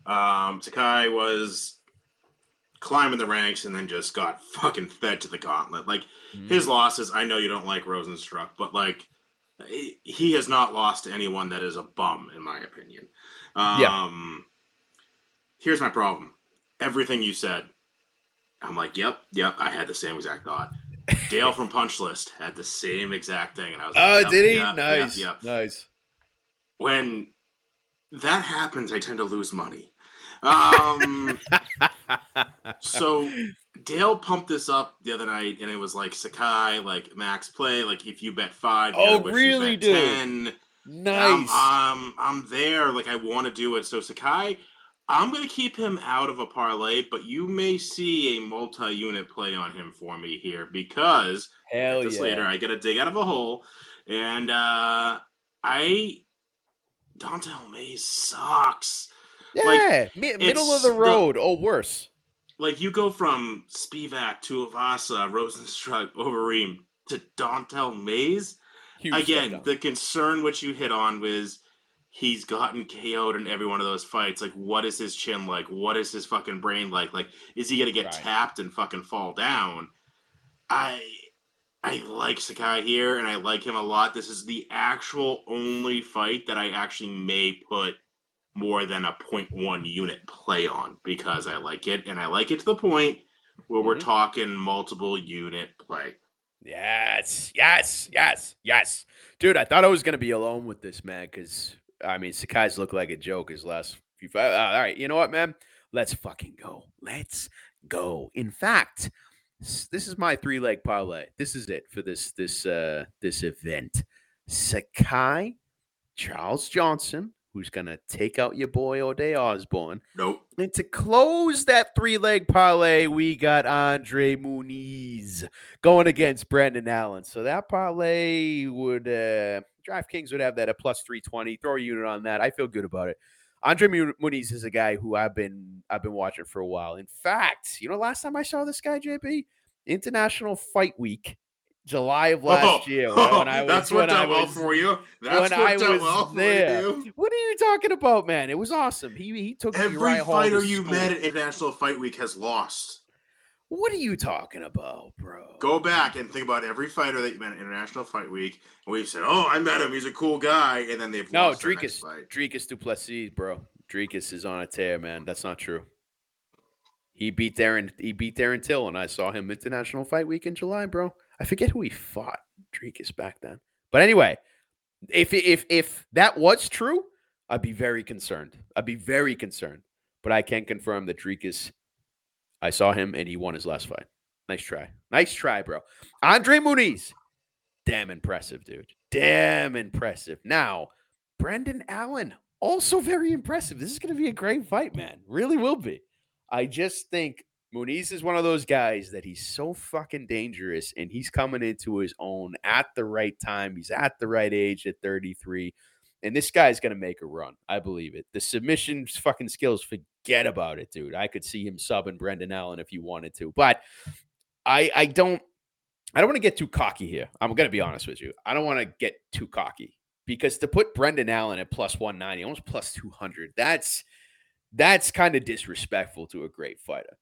Um, Sakai was climbing the ranks and then just got fucking fed to the gauntlet. Like mm-hmm. his losses, I know you don't like Rozenstruik, but like he has not lost to anyone that is a bum, in my opinion. Um, yeah. Here's my problem. Everything you said, I'm like, yep, yep. I had the same exact thought. Dale from Punch List had the same exact thing, and I was like, oh, yep, did he? Yep, nice, yep, nice. When that happens, I tend to lose money. Um, so Dale pumped this up the other night, and it was like Sakai, like max play, like if you bet five, oh really, dude? Ten, nice. I'm, I'm there, like I want to do it. So Sakai, I'm gonna keep him out of a parlay, but you may see a multi-unit play on him for me here because Hell this yeah. later I gotta dig out of a hole, and uh I Don'Tale Mayes sucks. Yeah, like, middle of the road. The, oh, worse. Like you go from Spivak to Avasa, Rozenstruik, Overeem to Don'Tale Mayes. Huge Again, the concern which you hit on was he's gotten KO'd in every one of those fights. Like, what is his chin like? What is his fucking brain like? Like, is he gonna get right. tapped and fucking fall down? I I like Sakai here and I like him a lot. This is the actual only fight that I actually may put more than a 0.1 unit play on because I like it and I like it to the point where mm-hmm. we're talking multiple unit play. Yes, yes, yes, yes. Dude, I thought I was going to be alone with this, man, because, I mean, Sakai's look like a joke his last few fights. Uh, all right, you know what, man? Let's fucking go. Let's go. In fact, this is my three leg parlay. This is it for this this uh this event. Sakai, Charles Johnson, who's gonna take out your boy Ode Osborne. Nope. And to close that three leg parlay, we got Andre Muniz going against Brendan Allen. So that parlay would uh DraftKings would have that at plus three twenty. Throw a unit on that. I feel good about it. Andre Muniz is a guy who I've been I've been watching for a while. In fact, you know, last time I saw this guy, JP, International Fight Week, July of last oh, year. Oh, when I was, that's worked out well for you. That's when I was well there. What are you talking about, man? It was awesome. He he took every fighter you met at International Fight Week has lost. What are you talking about, bro? Go back and think about every fighter that you met at International Fight Week. And we said, "Oh, I met him. He's a cool guy," and then they've no Dricus. Dricus Du Plessis, bro. Dricus is on a tear, man. That's not true. He beat Darren. He beat Darren Till, and I saw him at International Fight Week in July, bro. I forget who he fought. Dricus back then. But anyway, if if if that was true, I'd be very concerned. I'd be very concerned. But I can confirm that Dricus I saw him and he won his last fight. Nice try. Nice try, bro. Andre Muniz. Damn impressive, dude. Damn impressive. Now, Brendan Allen, also very impressive. This is going to be a great fight, man. Really will be. I just think Muniz is one of those guys that he's so fucking dangerous and he's coming into his own at the right time. He's at the right age at 33. And this guy's going to make a run. I believe it. The submission fucking skills, forget about it, dude. I could see him subbing Brendan Allen if he wanted to. But I I don't I don't want to get too cocky here. I'm going to be honest with you. I don't want to get too cocky because to put Brendan Allen at plus 190, almost plus 200, that's that's kind of disrespectful to a great fighter.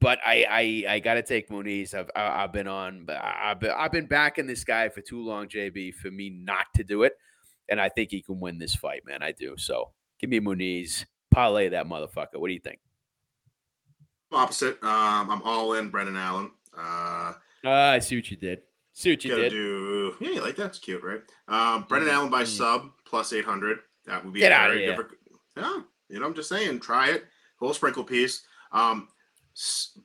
But I I, I got to take Muniz. I've I, have been on I've been, I've been backing this guy for too long, JB, for me not to do it and I think he can win this fight, man. I do. So give me Muniz, parlay that motherfucker. What do you think? opposite. Um, I'm all in Brendan Allen. Uh, uh, I see what you did. See what you did. do. Yeah, you like that? It's cute, right? Um, Brendan Mm, Allen by mm. sub plus 800. That would be Get a outta very here. different. Yeah, you know, I'm just saying, try it. Whole sprinkle piece. Um,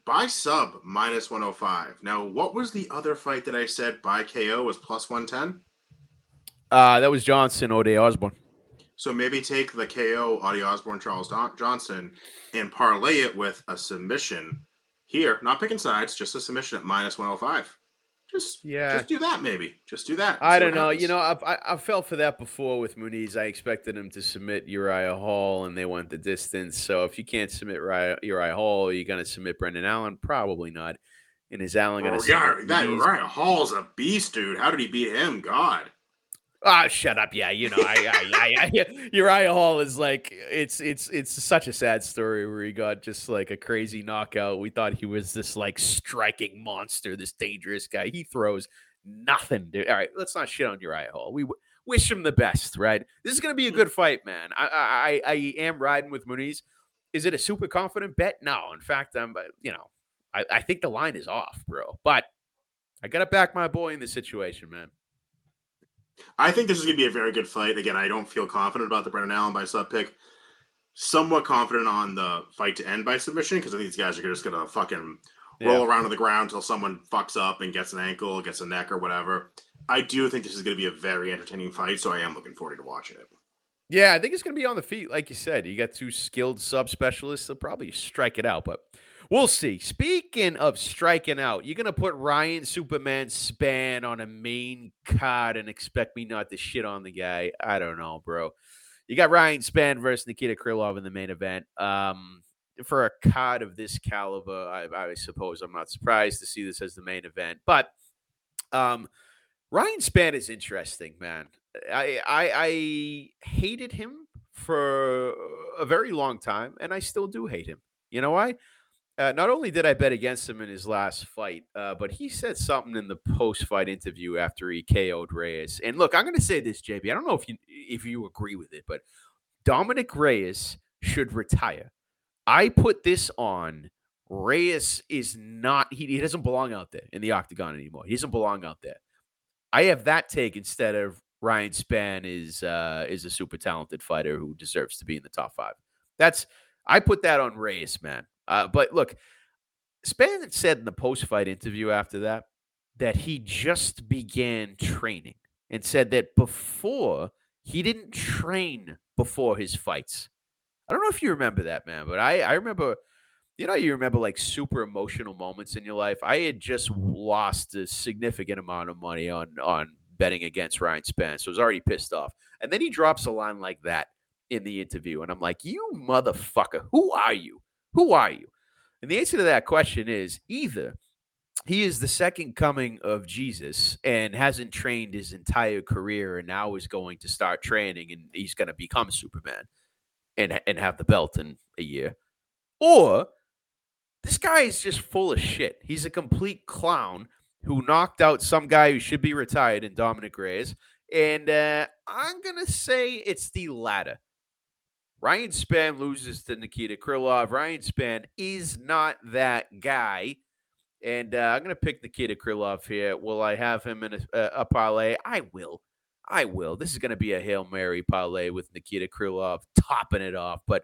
by sub minus 105. Now, what was the other fight that I said by KO was plus 110? Uh, that was Johnson, Ode Osborne. So maybe take the KO Ode Osborne Charles Don- Johnson and parlay it with a submission here. Not picking sides, just a submission at minus 105. Just Yeah. just do that maybe. Just do that. I don't know. happens. You know, I've, I I fell for that before with Muniz. I expected him to submit Uriah Hall, and they went the distance. So if you can't submit Uriah, Uriah Hall, are you going to submit Brendan Allen? Probably not. And is Allen going Oh, to yeah, submit that Muniz? Ryan Hall's a beast, dude. How did he beat him? God. Ah, shut up. Yeah, you know, I, I, I, Uriah Hall is like it's it's it's such a sad story where he got just like a crazy knockout. We thought he was this like striking monster, this dangerous guy. He throws nothing. Dude. All right, let's not shit on Uriah Hall. We w- wish him the best, right? This is gonna be a good fight, man. I I, I, am riding with Muniz. Is it a super confident bet? No. In fact, I'm you know, I, I think the line is off, bro. But I gotta back my boy in this situation, man. I think this is going to be a very good fight. Again, I don't feel confident about the Brendan Allen by sub pick. Somewhat confident on the fight to end by submission because I think these guys are just going to fucking roll around on the ground until someone fucks up and gets an ankle, gets a neck, or whatever. I do think this is going to be a very entertaining fight, so I am looking forward to watching it. Yeah, I think it's going to be on the feet, like you said. You got two skilled sub specialists. They'll probably strike it out, but we'll see. Speaking of striking out, you're going to put Ryan Superman Spann on a main card and expect me not to shit on the guy. I don't know, bro. You got Ryan Spann versus Nikita Krylov in the main event. Um, for a card of this caliber, I, I suppose I'm not surprised to see this as the main event, but um, Ryan Spann is interesting, man. I, I I hated him for a very long time, and I still do hate him. You know why? Uh, not only did I bet against him in his last fight, uh, but he said something in the post-fight interview after he KO'd Reyes. And look, I'm going to say this, JB. I don't know if you if you agree with it, but Dominic Reyes should retire. I put this on. Reyes is not. He, he doesn't belong out there in the octagon anymore. He doesn't belong out there. I have that take instead of Ryan Spann is uh, is a super talented fighter who deserves to be in the top five. That's I put that on Reyes, man. Uh, but look, Spann said in the post fight interview after that that he just began training and said that before he didn't train before his fights. I don't know if you remember that, man, but I I remember. You know, you remember like super emotional moments in your life. I had just lost a significant amount of money on on betting against Ryan Spann, so I was already pissed off. And then he drops a line like that in the interview, and I'm like, "You motherfucker, who are you? Who are you?" And the answer to that question is either he is the second coming of Jesus and hasn't trained his entire career, and now is going to start training, and he's going to become Superman and and have the belt in a year, or this guy is just full of shit. He's a complete clown who knocked out some guy who should be retired in Dominic Reyes. And uh, I'm going to say it's the latter. Ryan Spann loses to Nikita Krylov. Ryan Spann is not that guy. And uh, I'm going to pick Nikita Krylov here. Will I have him in a, a, a parlay? I will. I will. This is going to be a Hail Mary parlay with Nikita Krylov topping it off. But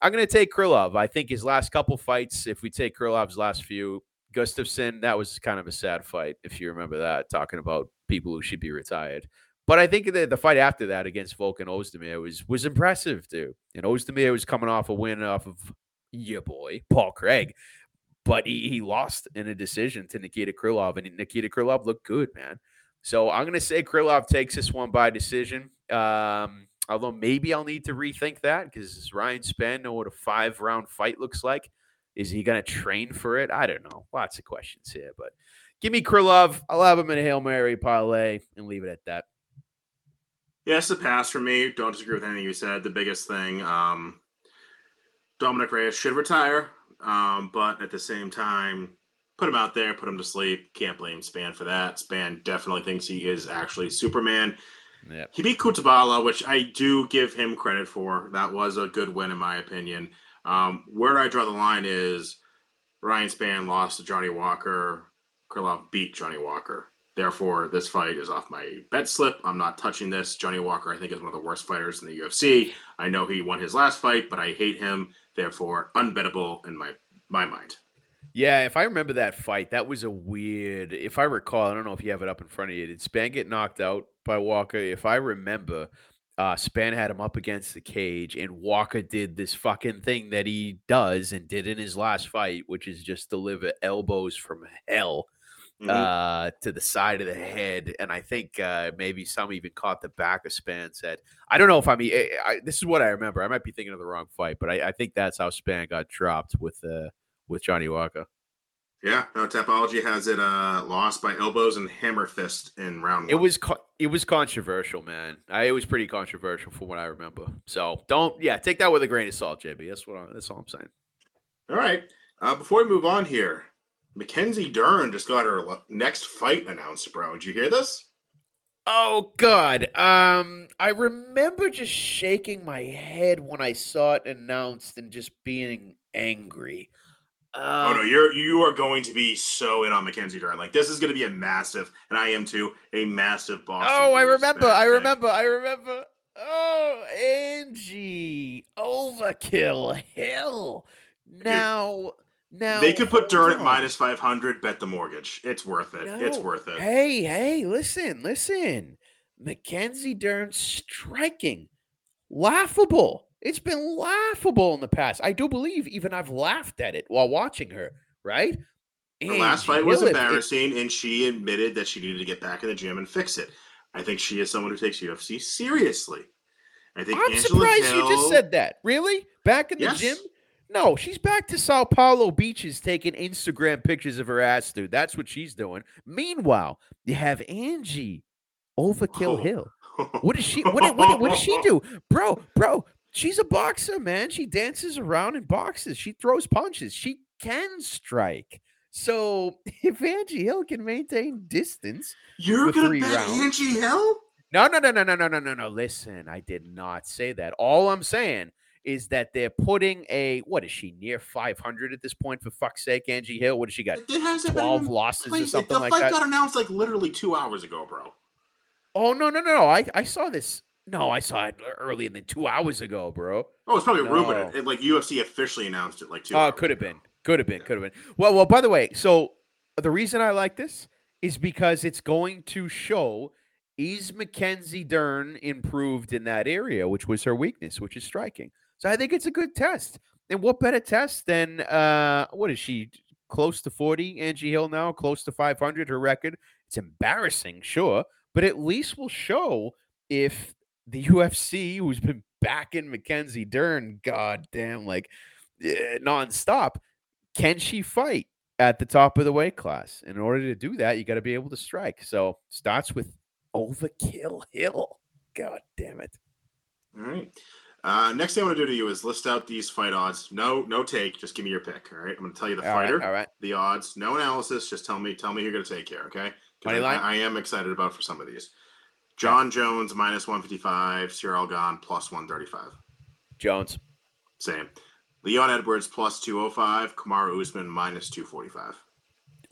I'm going to take Krylov. I think his last couple fights, if we take Krylov's last few, Gustafsson, that was kind of a sad fight, if you remember that, talking about people who should be retired. But I think the, the fight after that against Volkan Ozdemir was was impressive, too. And Ozdemir was coming off a win off of your boy, Paul Craig. But he, he lost in a decision to Nikita Krylov, and Nikita Krylov looked good, man. So I'm to say Krylov takes this one by decision. Um, Although maybe I'll need to rethink that because Ryan Spann know what a five round fight looks like? Is he to train for it? I don't know. Lots of questions here, but give me Krylov. I'll have him in a Hail Mary parlay and leave it at that. Yeah, it's a pass for me. Don't disagree with anything you said. The biggest thing, um, Dominic Reyes should retire, um, but at the same time, put him out there, put him to sleep. Can't blame Spann for that. Spann definitely thinks he is actually Superman. Yeah. He beat Cutelaba, which I do give him credit for. That was a good win, in my opinion. Um, where I draw the line is Ryan Spann lost to Johnny Walker. Krylov beat Johnny Walker. Therefore, this fight is off my bet slip. I'm not touching this. Johnny Walker, I think, is one of the worst fighters in the UFC. I know he won his last fight, but I hate him. Therefore, unbettable in my my mind. Yeah, if I remember that fight, that was a weird. If I recall, I don't know if you have it up in front of you. Did Spann get knocked out by Walker? If I remember, uh, Spann had him up against the cage, and Walker did this fucking thing that he does and did in his last fight, which is just deliver elbows from hell Mhm. uh, to the side of the head, and I think uh, maybe some even caught the back of Spann's head. I don't know if I mean I, I, this is what I remember. I might be thinking of the wrong fight, but I, I think that's how Spann got dropped with uh, with Johnny Walker. yeah, no, Tapology has it uh, lost by elbows and hammer fist in round one. It was co- it was controversial, man. I, it was pretty controversial from what I remember. So don't yeah, take that with a grain of salt, JB. That's what I, that's all I'm saying. All right. Uh, before we move on here, Mackenzie Dern just got her next fight announced, bro. Did you hear this? Oh God. Um I remember just shaking my head when I saw it announced and just being angry. oh no, Um, you're you are going to be so in on Mackenzie Dern. Like this is going to be a massive, and I am too, a massive boss. Oh, I remember. I remember. I remember. Oh, Angie, overkill hill. Now, now They could put Dern at minus five hundred. Bet the mortgage. It's worth it. It's worth it. Hey, hey, listen, listen. Mackenzie Dern striking. Laughable. It's been laughable in the past. I do believe even I've laughed at it while watching her, right? Her last fight was Hill, if it- embarrassing, and she admitted that she needed to get back in the gym and fix it. I think she is someone who takes UFC seriously. I think I'm Angela surprised you just said that. Really? Back in the Yes. gym? No, she's back to Sao Paulo beaches taking Instagram pictures of her ass, dude. That's what she's doing. Meanwhile, you have Angie Overkill. Hill. What does she what, did- what, did- what does she do? Bro, bro, she's a boxer, man. She dances around and boxes. She throws punches. She can strike. So if Angie Hill can maintain distance, You're gonna bet rounds. Angie Hill? no, no, no, no, no, no, no, no, no. Listen, I did not say that. All I'm saying is that they're putting a what is she near 500 at this point? For fuck's sake, Angie Hill. What does she got? It hasn't been 12 in losses or something the like fight that. got announced like literally two hours ago, bro. Oh no, no, no, no. I I saw this. No, I saw it earlier than two hours ago, bro. Oh, it's probably No. rumored. It, like UFC officially announced it like two. Oh, could have been. Could have been. Could have been. Well, well. By the way, so the reason I like this is because it's going to show is Mackenzie Dern improved in that area, which was her weakness, which is striking. So I think it's a good test. And what better test than uh what is she close to 40 Angie Hill now, close to 500 her record. It's embarrassing, sure, but at least will show if the UFC who's been backing Mackenzie Dern goddamn like eh, nonstop can she fight at the top of the weight class? In order to do that, you got to be able to strike. So starts with Overkill Hill. God damn it. All right. Uh, next thing I want to do to you is list out these fight odds. No, no take. Just give me your pick. All right. I'm going to tell you the All right, fighter, all right. the odds, no analysis. Just tell me, tell me who you're going to take here. Okay. Money I, line? I, am excited about for some of these. Jon Jones minus 155, Ciryl Gane plus 135. Jones. Same. Leon Edwards plus 205, Kamaru Usman minus 245.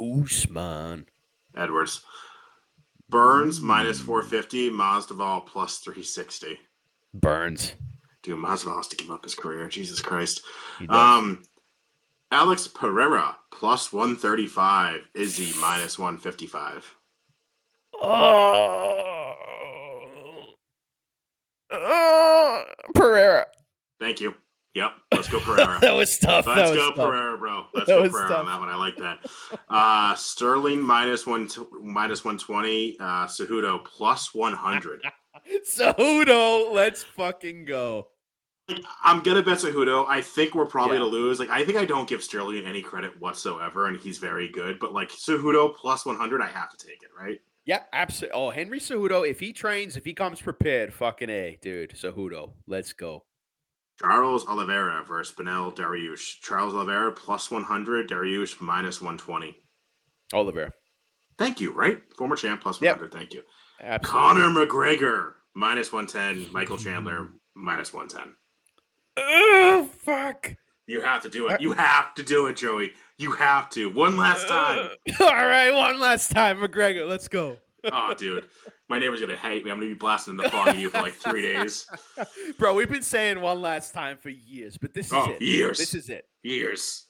Usman. Edwards. Burns Mm. 450, Masvidal plus 360. Burns. Dude, Masvidal has to give up his career. Jesus Christ. Um, Alex Pereira plus 135. Izzy minus 155. oh. Oh. Pereira. Thank you. Yep. Let's go Pereira. that was tough. Let's was go tough. Pereira, bro. Let's That go Pereira tough. on that one. I like that. Uh, Sterling minus one minus 120. Uh, Cejudo plus 100. Cejudo, let's fucking go. I'm gonna bet Cejudo. I think we're probably Yeah. to lose. Like I think I don't give Sterling any credit whatsoever, and he's very good. But like Cejudo plus 100, I have to take it, right? Yeah, absolutely. Oh, Henry Cejudo, if he trains, if he comes prepared, fucking A, dude. Cejudo, let's go. Charles Oliveira versus Beneil Dariush. Charles Oliveira plus 100, Dariush minus 120. Oliver. Thank you, right? Former champ plus Yep. 100. Thank you. Absolutely. Conor McGregor minus 110. Michael Chandler minus 110. Oh, fuck. You have to do it. You have to do it, Joey. You have to. One last time. All right, one last time, McGregor. Let's go. oh, dude. My neighbor's gonna hate me. I'm gonna be blasting the of you for like three days. Bro, we've been saying one last time for years, but this is Oh, it. years. This is it. Years.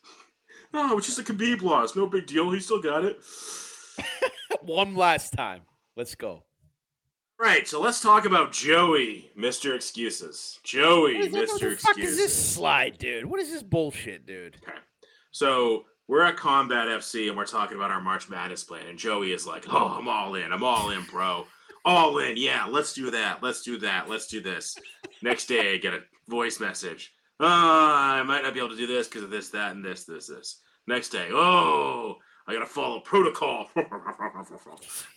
No, it's just a Khabib loss. No big deal. He still got it. one last time. Let's go. Right. So let's talk about Joey, Mr. Excuses. Joey, is, what Mr. the fuck is this slide, dude? What is this bullshit, dude? Okay. So we're at Combat FC and we're talking about our March Madness plan. And Joey is like, Oh, I'm all in. I'm all in, bro. All in. Yeah, let's do that. Let's do that. Let's do this. Next day, I get a voice message. Uh, I might not be able to do this because of this, that, and this, this, this. Next day, oh, I gotta follow protocol. and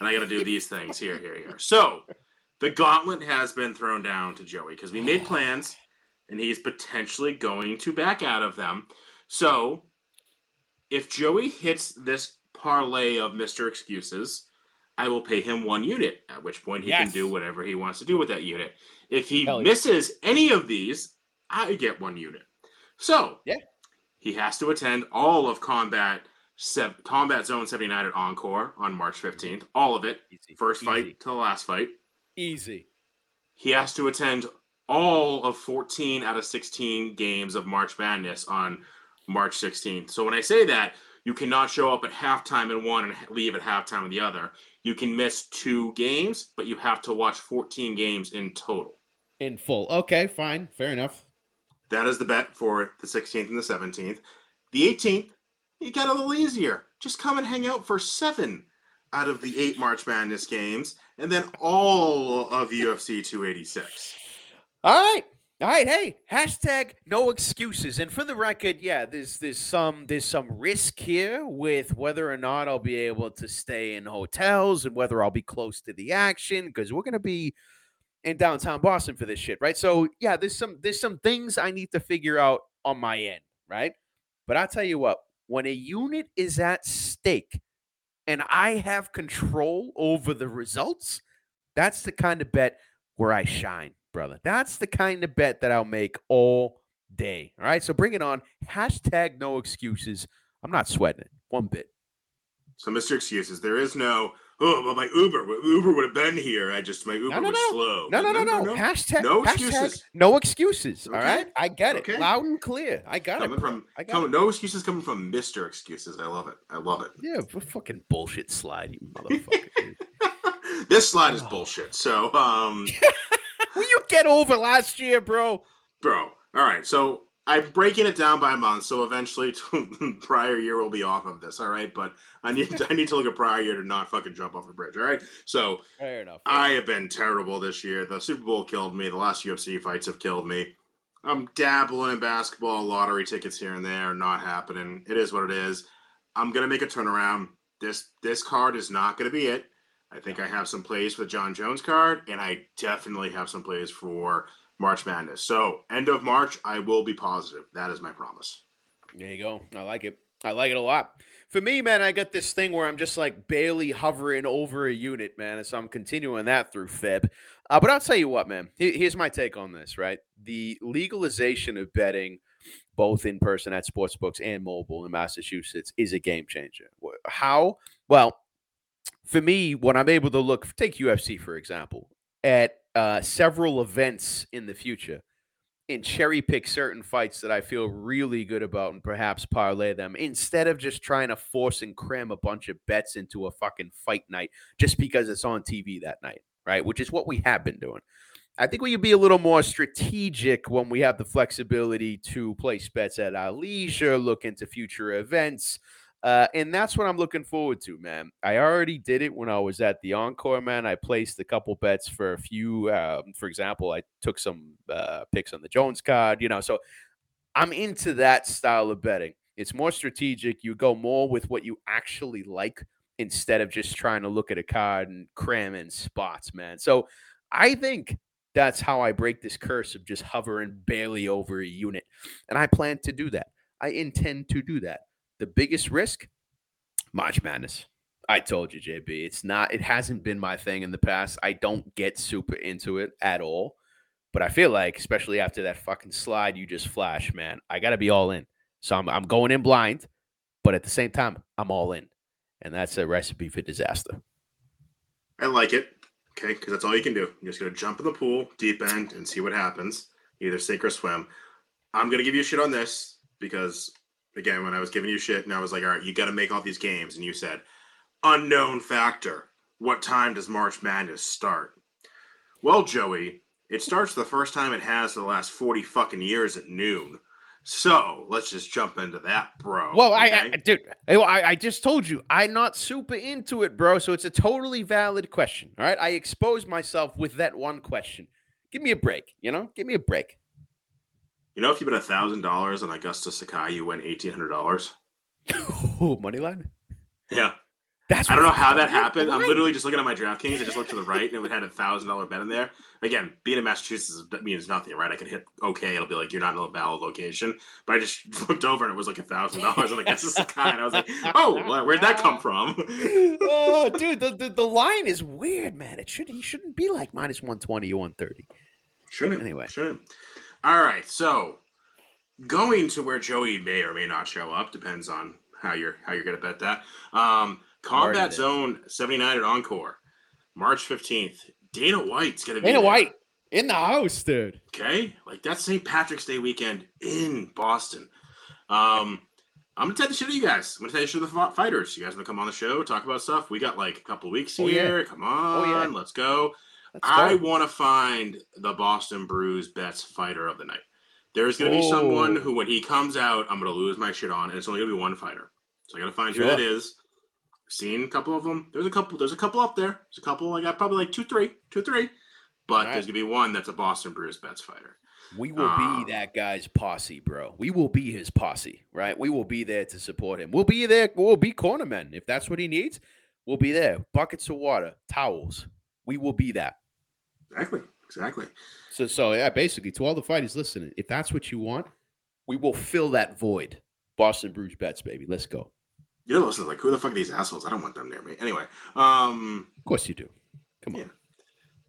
I gotta do these things here, here, here. So the gauntlet has been thrown down to Joey because we made plans and he's potentially going to back out of them. So if Joey hits this parlay of Mr. Excuses, I will pay him one unit, at which point he can do whatever he wants to do with that unit. If he Hell yeah. misses any of these, I get one unit. So Yeah. he has to attend all of Combat Sev- Combat Zone 79 at Encore on March 15th. Mm-hmm. All of it, Easy. first Easy. fight to the last fight. Easy. He has to attend all of 14 out of 16 games of March Madness on March 16th. So when I say that, you cannot show up at halftime in one and leave at halftime in the other. You can miss two games, but you have to watch 14 games in total. In full. Okay, fine. Fair enough. That is the bet for the 16th and the 17th. The 18th, you got a little easier. Just come and hang out for seven out of the eight March Madness games, and then all of UFC 286. All right. All right, hey, hashtag no excuses. And for the record, yeah, there's there's some there's some risk here with whether or not I'll be able to stay in hotels and whether I'll be close to the action because we're gonna be in downtown Boston for this shit, right? So yeah, there's some there's some things I need to figure out on my end, right? But I'll tell you what, when a unit is at stake and I have control over the results, that's the kind of bet where I shine, brother. That's the kind of bet that I'll make all day. All right. So bring it on. Hashtag no excuses. I'm not sweating it one bit. So, Mr. Excuses, there is no, oh, well, my Uber, Uber would have been here. I just, my Uber no, was no. slow. No, no, no, no. Hashtag No hashtag excuses. no excuses. All Okay. right. I get it. Okay. Loud and clear. I got Coming it. from, I got coming, it. no excuses coming from Mr. Excuses. I love it. I love it. Yeah, fucking bullshit slide, you motherfucker. this slide is Oh. bullshit. So, um, Will you get over last year, bro? bro, all right. So I'm breaking it down by month. So eventually, prior year will be off of this. All right, but I need I need to look at prior year to not fucking jump off a bridge. All right. So Fair enough. I have been terrible this year. The Super Bowl killed me. The last UFC fights have killed me. I'm dabbling in basketball, lottery tickets here and there, not happening. It is what it is. I'm gonna make a turnaround. This this card is not gonna be it. I think I have some plays for the Jon Jones card, and I definitely have some plays for March Madness. So end of March, I will be positive. That is my promise. There you go. I like it. I like it a lot. For me, man, I got this thing where I'm just like barely hovering over a unit, man. And so I'm continuing that through Feb. Uh, but I'll tell you what, man. Here's my take on this, right? The legalization of betting, both in person at sportsbooks and mobile in Massachusetts, is a game changer. How? Well, for me, when I'm able to look, take UFC, for example, at uh, several events in the future and cherry pick certain fights that I feel really good about and perhaps parlay them instead of just trying to force and cram a bunch of bets into a fucking fight night just because it's on TV that night, right? Which is what we have been doing. I think we can be a little more strategic when we have the flexibility to place bets at our leisure, look into future events. Uh, and that's what I'm looking forward to, man. I already did it when I was at the Encore, man. I placed a couple bets for a few. Um, for example, I took some uh, picks on the Jones card, you know. So I'm into that style of betting. It's more strategic. You go more with what you actually like instead of just trying to look at a card and cram in spots, man. So I think that's how I break this curse of just hovering barely over a unit. And I plan to do that. I intend to do that. The biggest risk, March Madness. I told you, JB. It's not, it hasn't been my thing in the past. I don't get super into it at all. But I feel like, especially after that fucking slide you just flashed, man, I got to be all in. So I'm, I'm going in blind, but at the same time, I'm all in. And that's a recipe for disaster. I like it. Okay, because that's all you can do. You're just gonna jump in the pool, deep end, and see what happens. Either sink or swim. I'm gonna give you shit on this because again, when I was giving you shit and I was like, all right, you gotta make all these games, and you said, unknown factor. What time does March Madness start? Well, Joey, it starts the first time it has the last 40 fucking years at noon. So let's just jump into that, bro. Well, I. I dude, I, I just told you I'm not super into it, bro. So it's a totally valid question. All right, I exposed myself with that one question. Give me a break, you know. Give me a break. You know, if you bet a thousand dollars on Augusto Sakai, you win eighteen hundred dollars. oh, money line. Yeah. That's I don't know how that happened. I'm literally just looking at my DraftKings. I just looked to the right and it had a thousand dollar bet in there. Again, being in Massachusetts means nothing, right? I can hit okay. It'll be like you're not in a valid location, but I just looked over and it was like a thousand dollars. Like, this is and I was like, oh, well, where'd that come from? oh, dude, the, the, the line is weird, man. It should he shouldn't be like minus one twenty or one thirty. Shouldn't Anyway. Shouldn't. All right, so going to where Joey may or may not show up depends on how you're how you're gonna bet that. Um, Combat. Zone 79 at Encore, March 15th. Dana White's gonna be Dana there. White in the house, dude. Okay, like that's St. Patrick's Day weekend in Boston. Um, I'm gonna tell the shit to you guys. I'm gonna tell you shit to the fighters. You guys wanna come on the show, talk about stuff? We got like a couple weeks Oh, yeah. here. Come on, yeah. let's go. Let's I want to find the Boston Brews best fighter of the night. There's gonna be someone Oh. who, when he comes out, I'm gonna lose my shit on, and it's only gonna be one fighter. So I gotta find who Sure. that is. Seen a couple of them. There's a couple. There's a couple up there. There's a couple. I got probably like two, three, two, three. But Alright. there's gonna be one that's a Boston Brews bets fighter. We will Um, be that guy's posse, bro. We will be his posse, right? We will be there to support him. We'll be there. We'll be cornermen if that's what he needs. We'll be there. Buckets of water, towels. We will be that. Exactly. Exactly. So, so yeah, basically, to all the fighters listening, if that's what you want, we will fill that void. Boston Brews bets, baby. Let's go. You know, listen, like who the fuck are these assholes? I don't want them near me. Anyway, um, Of course you do. Come on. Yeah.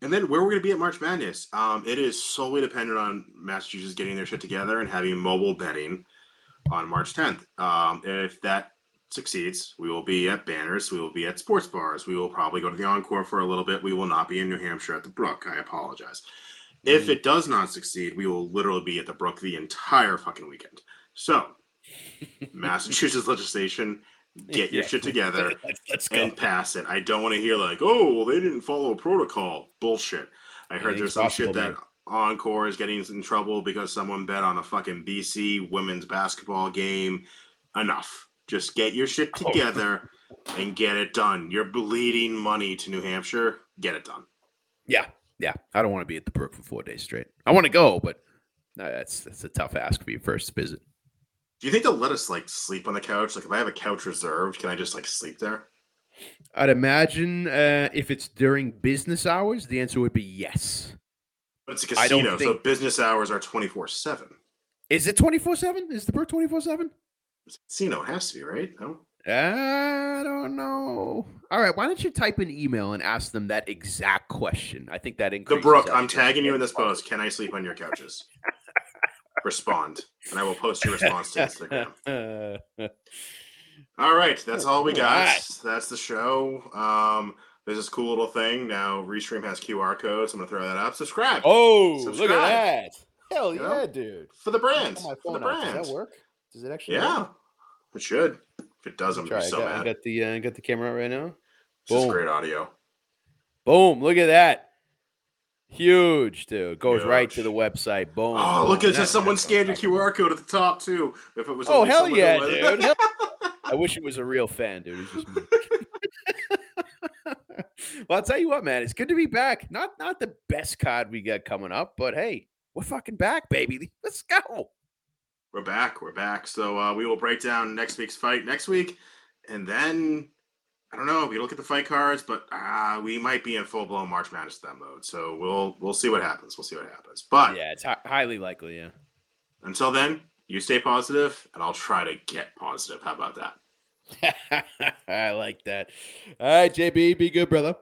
and then where we're gonna be at March Madness, um, it is solely dependent on Massachusetts getting their shit together and having mobile betting on March 10th. Um, if that succeeds, we will be at banners, we will be at sports bars, we will probably go to the encore for a little bit. We will not be in New Hampshire at the Brook. I apologize. If Mm. it does not succeed, we will literally be at the Brook the entire fucking weekend. So, Massachusetts legislation, get your Yeah. shit together Let's, and pass it. I don't want to hear like, oh, well, they didn't follow protocol. Bullshit. I heard there's some shit that man. Encore is getting in trouble because someone bet on a fucking BC women's basketball game. Enough. Just get your shit Oh. together and get it done. You're bleeding money to New Hampshire. Get it done. Yeah, yeah. I don't want to be at the Brook for four days straight. I want to go, but that's that's a tough ask for your first visit. Do you think they'll let us like sleep on the couch? Like if I have a couch reserved, can I just like sleep there? I'd imagine uh, if it's during business hours, the answer would be yes. But it's a casino, so business hours are 24 7. Is it twenty four seven? Is the Brook twenty four seven? Casino it has to be, right? No? I don't know. All right, why don't you type an email and ask them that exact question? I think that The increases. Brook, our I'm tagging you in this post. Can I sleep on your couches? Respond, and I will post your response to Instagram. All right, that's all we got. Alright. That's the show. Um, there's this cool little thing now. Restream has QR codes. I'm gonna throw that up. Subscribe oh, look at that! Hell You yeah, know? dude! for the brand. For the brand. Does that work? Does it actually? Yeah, work? it should. If it doesn't. I'm I so got, I got the uh, got the camera right now. Just boom. great audio. Boom! Look at that. Huge, dude. Goes right to the website. Boom. Oh, boom. look at this! Someone scanned your QR code at the top too. If it was, Oh hell yeah, dude! Hell- I wish it was a real fan, dude. Just me. well, I'll tell you what, man. It's good to be back. Not not the best card we got coming up, but hey, we're fucking back, baby. Let's go. We're back. We're back. So uh, we will break down next week's fight next week, and then I don't know. We look at the fight cards, but uh, we might be in full blown March Madness then mode. So we'll we'll see what happens. We'll see what happens. But Yeah, it's hi- highly likely. Yeah. until then, you stay positive, and I'll try to get positive. How about that? I like that. All right, JB, be good, brother.